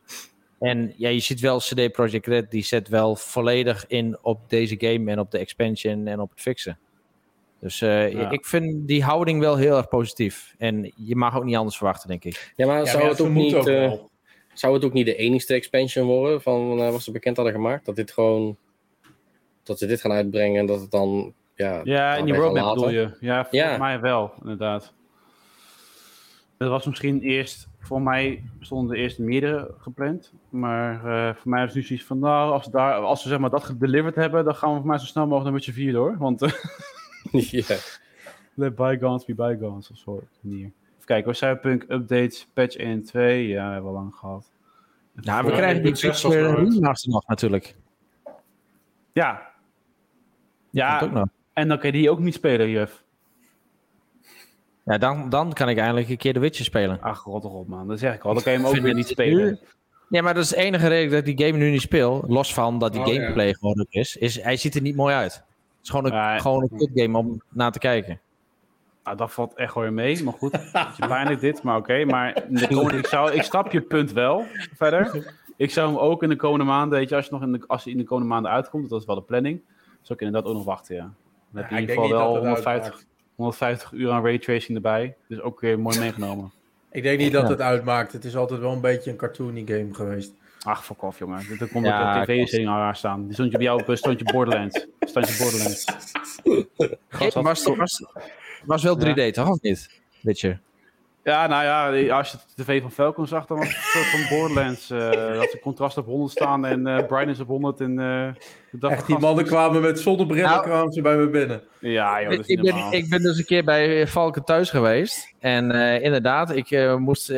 en ja, je ziet wel CD Projekt Red, die zet wel volledig in op deze game en op de expansion en op het fixen. Dus eh, Ja. ik vind die houding wel heel erg positief. En je mag ook niet anders verwachten, denk ik. Ja, maar Ja, zou, maar het ook niet, ook eh, zou het ook niet de enigste expansion worden van eh, wat ze bekend hadden gemaakt? Dat dit gewoon... Dat ze dit gaan uitbrengen en dat het dan... Ja, Ja, in die roadmap bedoel je. Ja, volgens Ja. mij wel, inderdaad. Dat was misschien eerst, voor mij stonden er eerst meerdere gepland. Maar eh, voor mij is het nu zoiets van, nou, als, daar, als we zeg maar, dat gedeliverd hebben, dan gaan we voor mij zo snel mogelijk naar Witcher 4 door. Want eh, ja. let bygones be bygones, of zo. manier. Even kijken, we Cyberpunk updates, patch 1 en 2. Ja, hebben we al lang gehad. Nou, we Ja, krijgen die uit. remaster nog natuurlijk. Ja. Dat ook Ja, nog. En dan kan je die ook niet spelen, juf. Ja, dan, dan kan ik eindelijk een keer de Witcher spelen. Ach, rot toch op, man. Dat zeg ik al. Dan kan je hem ook weer niet spelen. nu? Ja, maar dat is de enige reden dat ik die game nu niet speel. Los van dat die Oh, ja. gameplay gewoon ook is. Is hij ziet er niet mooi uit. Het is gewoon een, Ja, gewoon een kut game om naar te kijken. Nou, dat valt echt weer mee. Maar goed, pijnlijk dit, maar oké. Maar de komende, ik, zou, ik snap je punt wel verder. Ik zou hem ook in de komende maanden, weet je, als, je nog in de, als hij in de komende maanden uitkomt, dat is wel de planning, zou ik inderdaad ook nog wachten, ja. Dan heb je Ja, in ik ieder denk geval niet wel dat het 150, uitmaakt. 150 uur aan raytracing erbij. Dus ook weer mooi meegenomen. Ik denk niet dat Ja. het uitmaakt. Het is altijd wel een beetje een cartoony game geweest. Ach, fuck off, jongen. Dit komt Ja, op de tv-serie aan haar staan. Die stond je bij jou op eh, stond je Borderlands. Stond je Borderlands. Gast had- was, was, was wel 3D, toch? Of niet? Witcher. Ja, nou ja, als je de tv van Falcon zag, dan was het een soort van Borderlands. eh dat ze contrast op 100 staan en eh brightness op 100. En, eh Echt, die mannen kwamen met zonnebril Nou- kwamen ze bij me binnen. Ja, joh, dat is ik, ben, ik ben dus een keer bij Valken thuis geweest. En eh, inderdaad, ik eh, moest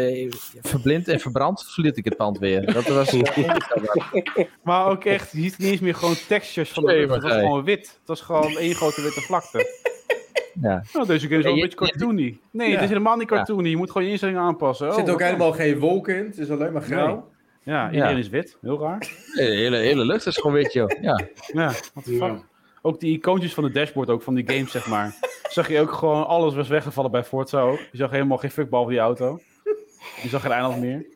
verblind en verbrand verliet ik het pand weer. Dat was Maar ook echt, je ziet niet eens meer gewoon textures van de lucht. Het was gewoon wit. Het was gewoon één grote witte vlakte. Ja. Nou, deze game is wel een je- beetje cartoony. Nee, Ja. het is helemaal niet cartoony. Je moet gewoon je instellingen aanpassen. Er Oh, zit ook wat helemaal geen wolk in. Het is alleen maar grauw. Ja, iedereen Ja. is wit. Heel raar. De hele, hele lucht is gewoon wit, joh. Ja. Ja, what the fuck. Ja. Ook die icoontjes van de dashboard, ook van die games, zeg maar. Zag je ook gewoon, alles was weggevallen bij Forza ook. Je zag helemaal geen fuck behalve die auto. Je zag geen eiland meer.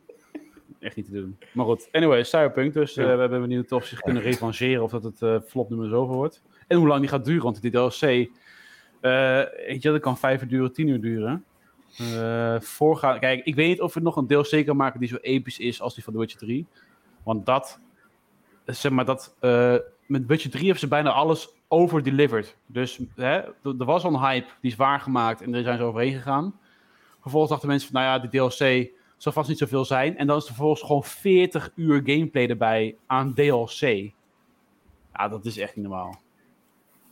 Echt niet te doen. Maar goed, anyway, Cyberpunk dus. eh, Ja. we hebben benieuwd of ze zich kunnen revancheren of dat het eh flop nummer zoveel wordt. En hoe lang die gaat duren, want die DLC, eh weet je, dat kan vijf uur duren, tien uur duren. Eh voorgaan, kijk, ik weet niet of we nog een DLC kan maken die zo episch is als die van The Witcher 3. Want dat, eh, zeg maar, dat, eh, met Witcher 3 hebben ze bijna alles over-delivered. Dus hè, er er was al een hype, die is waargemaakt en daar zijn ze overheen gegaan. Vervolgens dachten mensen van, nou ja, die DLC zal vast niet zoveel zijn. En dan is er vervolgens gewoon 40 uur gameplay erbij aan DLC. Ja, dat is echt niet normaal.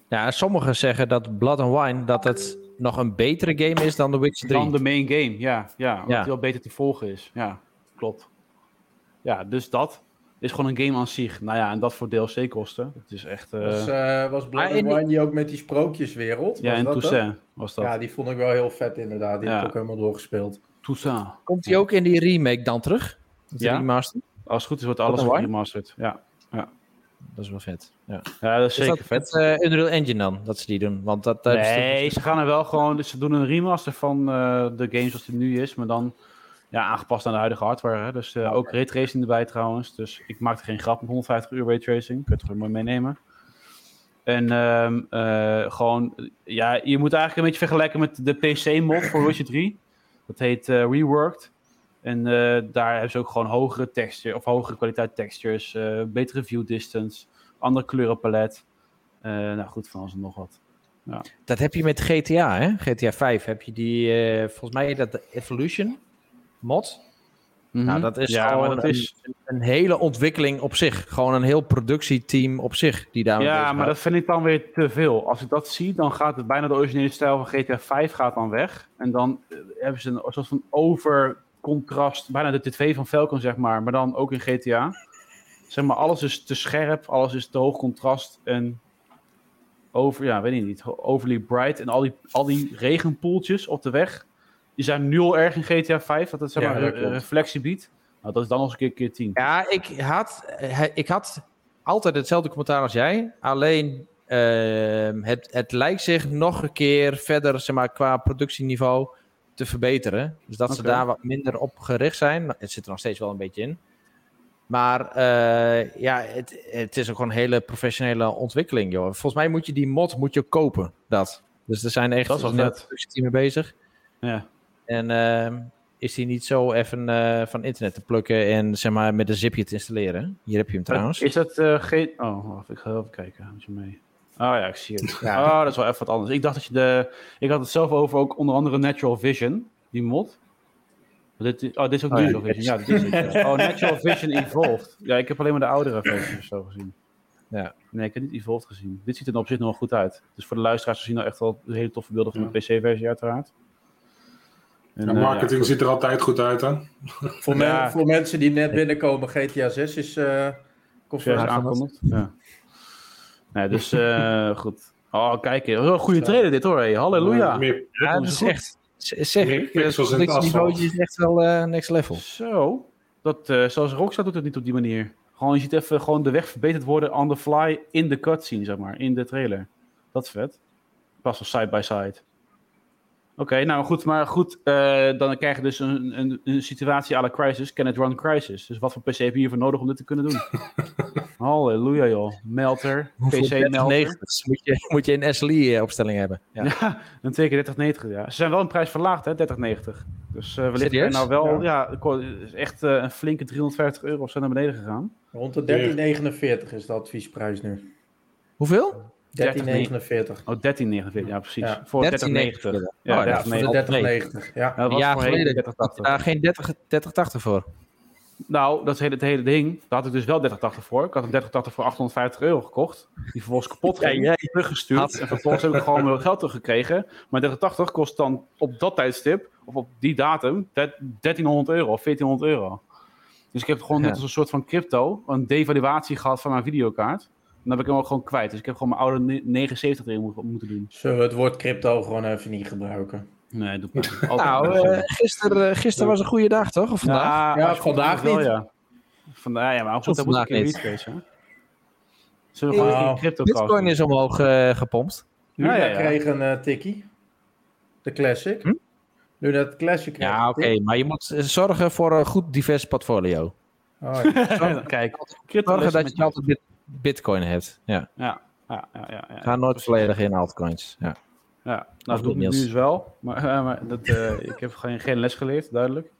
Ja, sommigen zeggen dat Blood and Wine dat het nog een betere game is dan The Witcher 3. Dan de main game, ja. ja omdat Ja. die wel beter te volgen is. Ja, klopt. Ja, dus dat is gewoon een game aan zich. Nou ja, en dat voor DLC kosten. Het is echt... eh, Was, eh was Blood maar and Wine die ook met die sprookjeswereld? ja, Was in dat ook? Toussaint was dat. Ja, die vond ik wel heel vet inderdaad. Die Ja. heb ik ook helemaal doorgespeeld. Toussaint. Komt die ook in die remake dan terug? De Ja. remaster? Als het goed is, wordt alles geremasterd. Ja. Dat is wel vet. Ja. ja, dat is Is zeker dat vet. met eh, Unreal Engine dan, dat ze die doen? Want dat, Nee, ze gaan er wel gewoon. Dus ze doen een remaster van eh, de game zoals die nu is, maar dan ja, aangepast aan de huidige hardware. Hè? Dus eh, ook raytracing erbij trouwens. Dus ik maakte geen grap met 150 uur raytracing. Kun je het er mooi meenemen. En ehm, eh, gewoon, ja, je moet eigenlijk een beetje vergelijken met de PC-mod voor Witcher 3. Dat heet eh, Reworked. En eh, daar hebben ze ook gewoon hogere texture, of hogere kwaliteit textures, eh, betere view distance, andere kleurenpalet. Eh, nou goed, van alles en nog wat. Dat heb je met GTA, hè? GTA 5 heb je die, volgens mij dat de Evolution mod. Nou, dat is Mhm. ja, gewoon dat een, is... een hele ontwikkeling op zich. Gewoon een heel productieteam op zich die daar Ja, maar dat vind ik dan weer te veel. Als ik dat zie, dan gaat het bijna de originele stijl van GTA 5 gaat dan weg. En dan hebben ze een soort van overcontrast, bijna de tv van Falcon zeg maar, maar dan ook in GTA. Zeg maar, alles is te scherp, alles is te hoog contrast en over, ja, weet ik niet, overly bright. En al die, al die regenpoeltjes op de weg, die zijn nu al erg in GTA 5, dat het zeg Ja, maar een reflectie biedt. Nou, dat is dan nog eens een keer, keer 10. Ja, ik had, ik had altijd hetzelfde commentaar als jij. Alleen ehm, het, het lijkt zich nog een keer verder zeg maar, qua productieniveau te verbeteren. Dus dat ze daar wat minder op gericht zijn. Het zit er nog steeds wel een beetje in. Maar eh, ja, het, het is ook gewoon een hele professionele ontwikkeling, joh. Volgens mij moet je die mod moet je kopen, dat. Dus er zijn echt Dat vet. productieteam mee bezig. Ja. En ehm, is die niet zo even eh, van internet te plukken en zeg maar met een zipje te installeren? Hier heb je hem trouwens. Is dat eh, geen... Oh, wacht, ik ga even kijken. Moet je mee? Oh ja, ik zie het. Oh, dat is wel even wat anders. Ik dacht dat je de... Ik had het zelf over ook onder andere Natural Vision, die mod. Maar Dit, is- oh, dit is ook Oh ja, Natural Vision. Ja, dit is het. ja. Oh, Natural Vision Evolved. Ja, ik heb alleen maar de oudere versies of zo gezien. Ja. Nee, ik heb niet Evolved gezien. Dit ziet er op zich nog wel goed uit. Dus voor de luisteraars, we zien nou echt wel hele toffe beelden van de PC-versie uiteraard. En, Ja, eh, marketing ja, ziet er altijd goed uit, hè? Voor, men- voor mensen die net binnenkomen, GTA 6 is uh, aankondigt. Ja. Nee, dus eh, goed. Oh, kijk, heel een goede trailer dit hoor. Hey. Halleluja. Eh, meer Ja, dat ze is goed. echt, zeg ik, het asfalt. is echt wel eh, next level. Zo. Dat, eh zoals Rockstar doet het niet op die manier. Gewoon, je ziet even gewoon de weg verbeterd worden on the fly in de cutscene, zeg maar. In de trailer. Dat is vet. Pas wel side by side. Oké, nou goed, maar goed, eh, dan krijg je dus een, een, een situatie à la Crisis, can it run Crisis. Dus wat voor PC heb je hiervoor nodig om dit te kunnen doen? Halleluja joh, Melter, Hoeveel PC Melter. 3090's moet je, moet je een SLI-opstelling hebben. Ja. Ja, een teken 3090, ja. Ze zijn wel een prijs verlaagd, hè, 3090. Dus eh wellicht Serieus? nou wel, ja, Ja. echt eh, een flinke 350 euro of zo naar beneden gegaan. Rond de 1349 is de adviesprijs nu. Hoeveel? 1349. Oh, 1349, ja precies. Ja. Voor 1390. 3090. Ja, Ja, ja, voor de 3090. 3090. Ja. Ja, dat was Ja, voorheen geleden. 3080. Daar geen 30, 3080 voor. Nou, dat is het hele, het hele ding. Daar had ik dus wel 3080 voor. Ik had een 3080 voor 850 euro gekocht. Die vervolgens kapot ging. Ja, teruggestuurd. had- En vervolgens heb ik gewoon mijn geld teruggekregen. Maar 3080 kost dan op dat tijdstip, of op die datum, 1300 euro of 1400 euro. Dus ik heb gewoon net als een soort van crypto, een devaluatie gehad van mijn videokaart. Dan heb ik hem ook gewoon kwijt. Dus ik heb gewoon mijn oude ne- 79 erin mo- moeten doen. Zullen we het woord crypto gewoon even niet gebruiken? Nee, doe ik niet. Nou, eh gisteren gisteren was een goede dag, toch? Of vandaag? Ja, vandaag wel, niet. Ja. Vandaag, ja, maar ook dat moet ik niet. Zullen we gewoon een crypto Bitcoin is omhoog eh, gepompt. Luna Ja, ja, ja. kreeg een eh, tikkie. De Classic. Hm? Luna het Classic kreeg Ja, oké. Maar je moet eh, zorgen voor een goed divers portfolio. Oh, ja. Kijk, Zorgen dat je altijd bitcoin hebt. Ja. Ja, ja, ja. ja, ja. Ga nooit volledig in altcoins. Ja. Ja, nou, dat doe ik nu dus wel. Maar, eh, maar dat, eh, ik heb geen, geen les geleerd, duidelijk.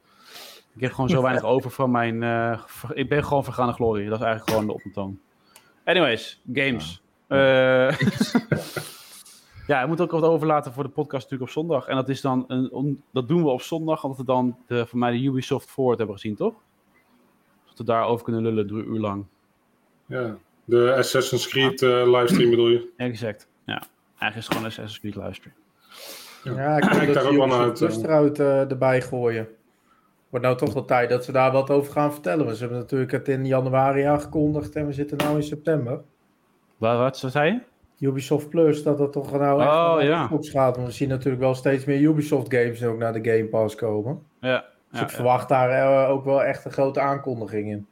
Ik heb gewoon zo weinig over van mijn... eh, ik ben gewoon vergaande glorie. Dat is eigenlijk gewoon de optoon. Anyways, games. Eh, ja, ik moet ook wat overlaten voor de podcast natuurlijk op zondag. En dat is dan... Een, on- dat doen we op zondag, omdat we dan de, voor mij de Ubisoft Forward hebben gezien, toch? Dat we daarover kunnen lullen drie uur lang. Ja, de Assassin's Creed eh, livestream bedoel je? Exact, ja. Eigenlijk is het gewoon een Assassin's Creed livestream. Ja, ik Kijk daar ook wel naar uit, Plus eh. eruit eh, erbij gooien. Wordt nou toch wel tijd dat ze daar wat over gaan vertellen. Want ze hebben natuurlijk het in januari aangekondigd en we zitten nu in september. Wat, wat zei je? Ubisoft Plus, dat dat toch nou echt Oh, ja. Gaat. Want we zien natuurlijk wel steeds meer Ubisoft games ook naar de Game Pass komen. Ja, Dus ja, ik verwacht daar ook wel echt een grote aankondiging in.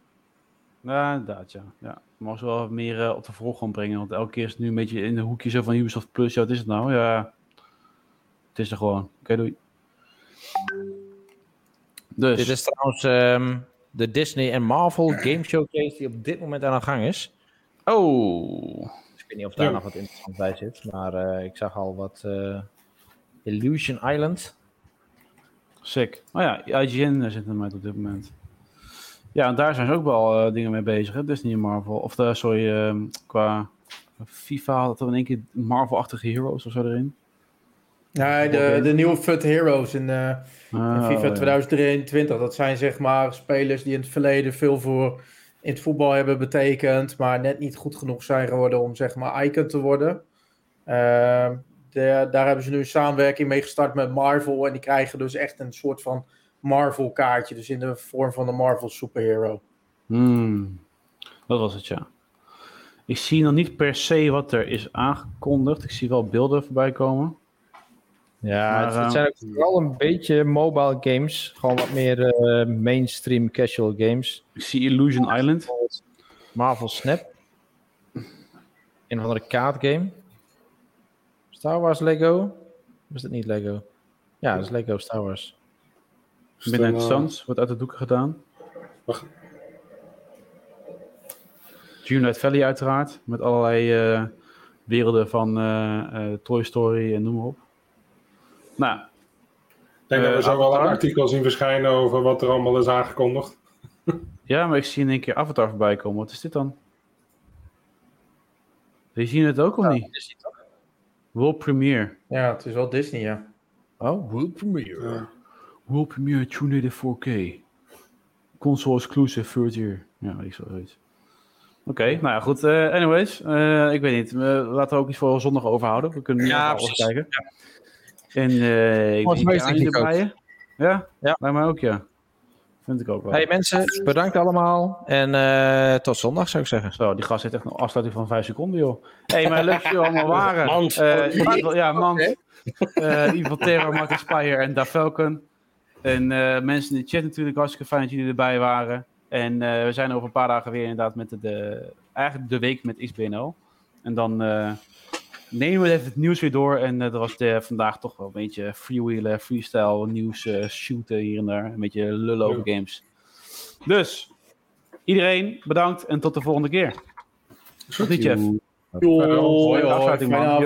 Ja, inderdaad, ja. ja. Mogen ze wel wat meer eh, op de voorgrond brengen. Want elke keer is het nu een beetje in de hoekje zo van Ubisoft Plus. Ja, wat is het nou? Ja, het is er gewoon. Oké, doei. Dus, Dit is trouwens ehm, de Disney en Marvel Game Showcase die op dit moment aan de gang is. oh, Dus ik weet niet of daar Ja. nog wat interessant bij zit. Maar eh, ik zag al wat eh, Illusion Island. sick. Oh ja, IGN zit er met op dit moment. Ja, en daar zijn ze ook wel eh, dingen mee bezig, hè? Disney en Marvel. Of, de, sorry, ehm, qua FIFA had er in één keer Marvel-achtige heroes of zo erin. Nee, de, de nieuwe FUT Heroes in, eh, in Oh, FIFA ja. 2023. Dat zijn zeg maar spelers die in het verleden veel voor in het voetbal hebben betekend, maar net niet goed genoeg zijn geworden om zeg maar icon te worden. Ehm, de- daar hebben ze nu een samenwerking mee gestart met Marvel en die krijgen dus echt een soort van Marvel kaartje, dus in de vorm van een Marvel superhero. Hmm, dat was het, ja. Ik zie nog niet per se wat er is aangekondigd. Ik zie wel beelden voorbij komen. Ja, Maar, het, het eh, zijn ook vooral een beetje mobile games. Gewoon wat meer eh, mainstream casual games. Ik zie Illusion Island. Marvel Snap. Een andere kaartgame. Star Wars Lego. Of is dat niet Lego? Ja, dat is Lego Star Wars. Midnight Dan, eh, Suns wordt uit de doeken gedaan. Wacht. United Valley uiteraard. Met allerlei eh, werelden van eh, eh, Toy Story en noem maar op. Nou, Ik denk dat we zo wel een artikel zien verschijnen over wat er allemaal is aangekondigd. ja, maar ik zie in één keer Avatar voorbij komen. Wat is dit dan? Die zien het ook of niet? World Premiere. Ja, het is wel Disney, ja. Oh, World Premiere. World Premiere Tune 4K. Console exclusive third year. Ja, ik zo zoiets. Oké, nou ja, goed. eh, anyways, eh, ik weet niet. We laten we ook iets voor zondag overhouden. We kunnen nu Ja, alles kijken. En eh ik Volgens ben aan erbij. Ja? Ja. Bij mij ook, ja. Vind ik ook wel. Hey mensen, bedankt allemaal. En eh, tot zondag zou ik zeggen. Zo, die gast heeft echt een afsluiting van 5 seconden, joh. Hé, hey, maar leuk dat jullie allemaal waren. Mand. Eh, ja, man. Eh Ivan Terror, Martin Spire en Da Falcon. En eh, mensen in de chat natuurlijk, hartstikke fijn dat jullie erbij waren. En eh, we zijn over een paar dagen weer inderdaad met de, de- eigenlijk de week met XBNL. En dan eh, nemen we even het nieuws weer door. En eh, er was de, vandaag toch wel een beetje freewheelen, freestyle, nieuws, eh, shooten hier en daar. Een beetje lullen over games. Dus, iedereen bedankt en tot de volgende keer. Tot ziens, Jeff. Yo, afsluiting, man.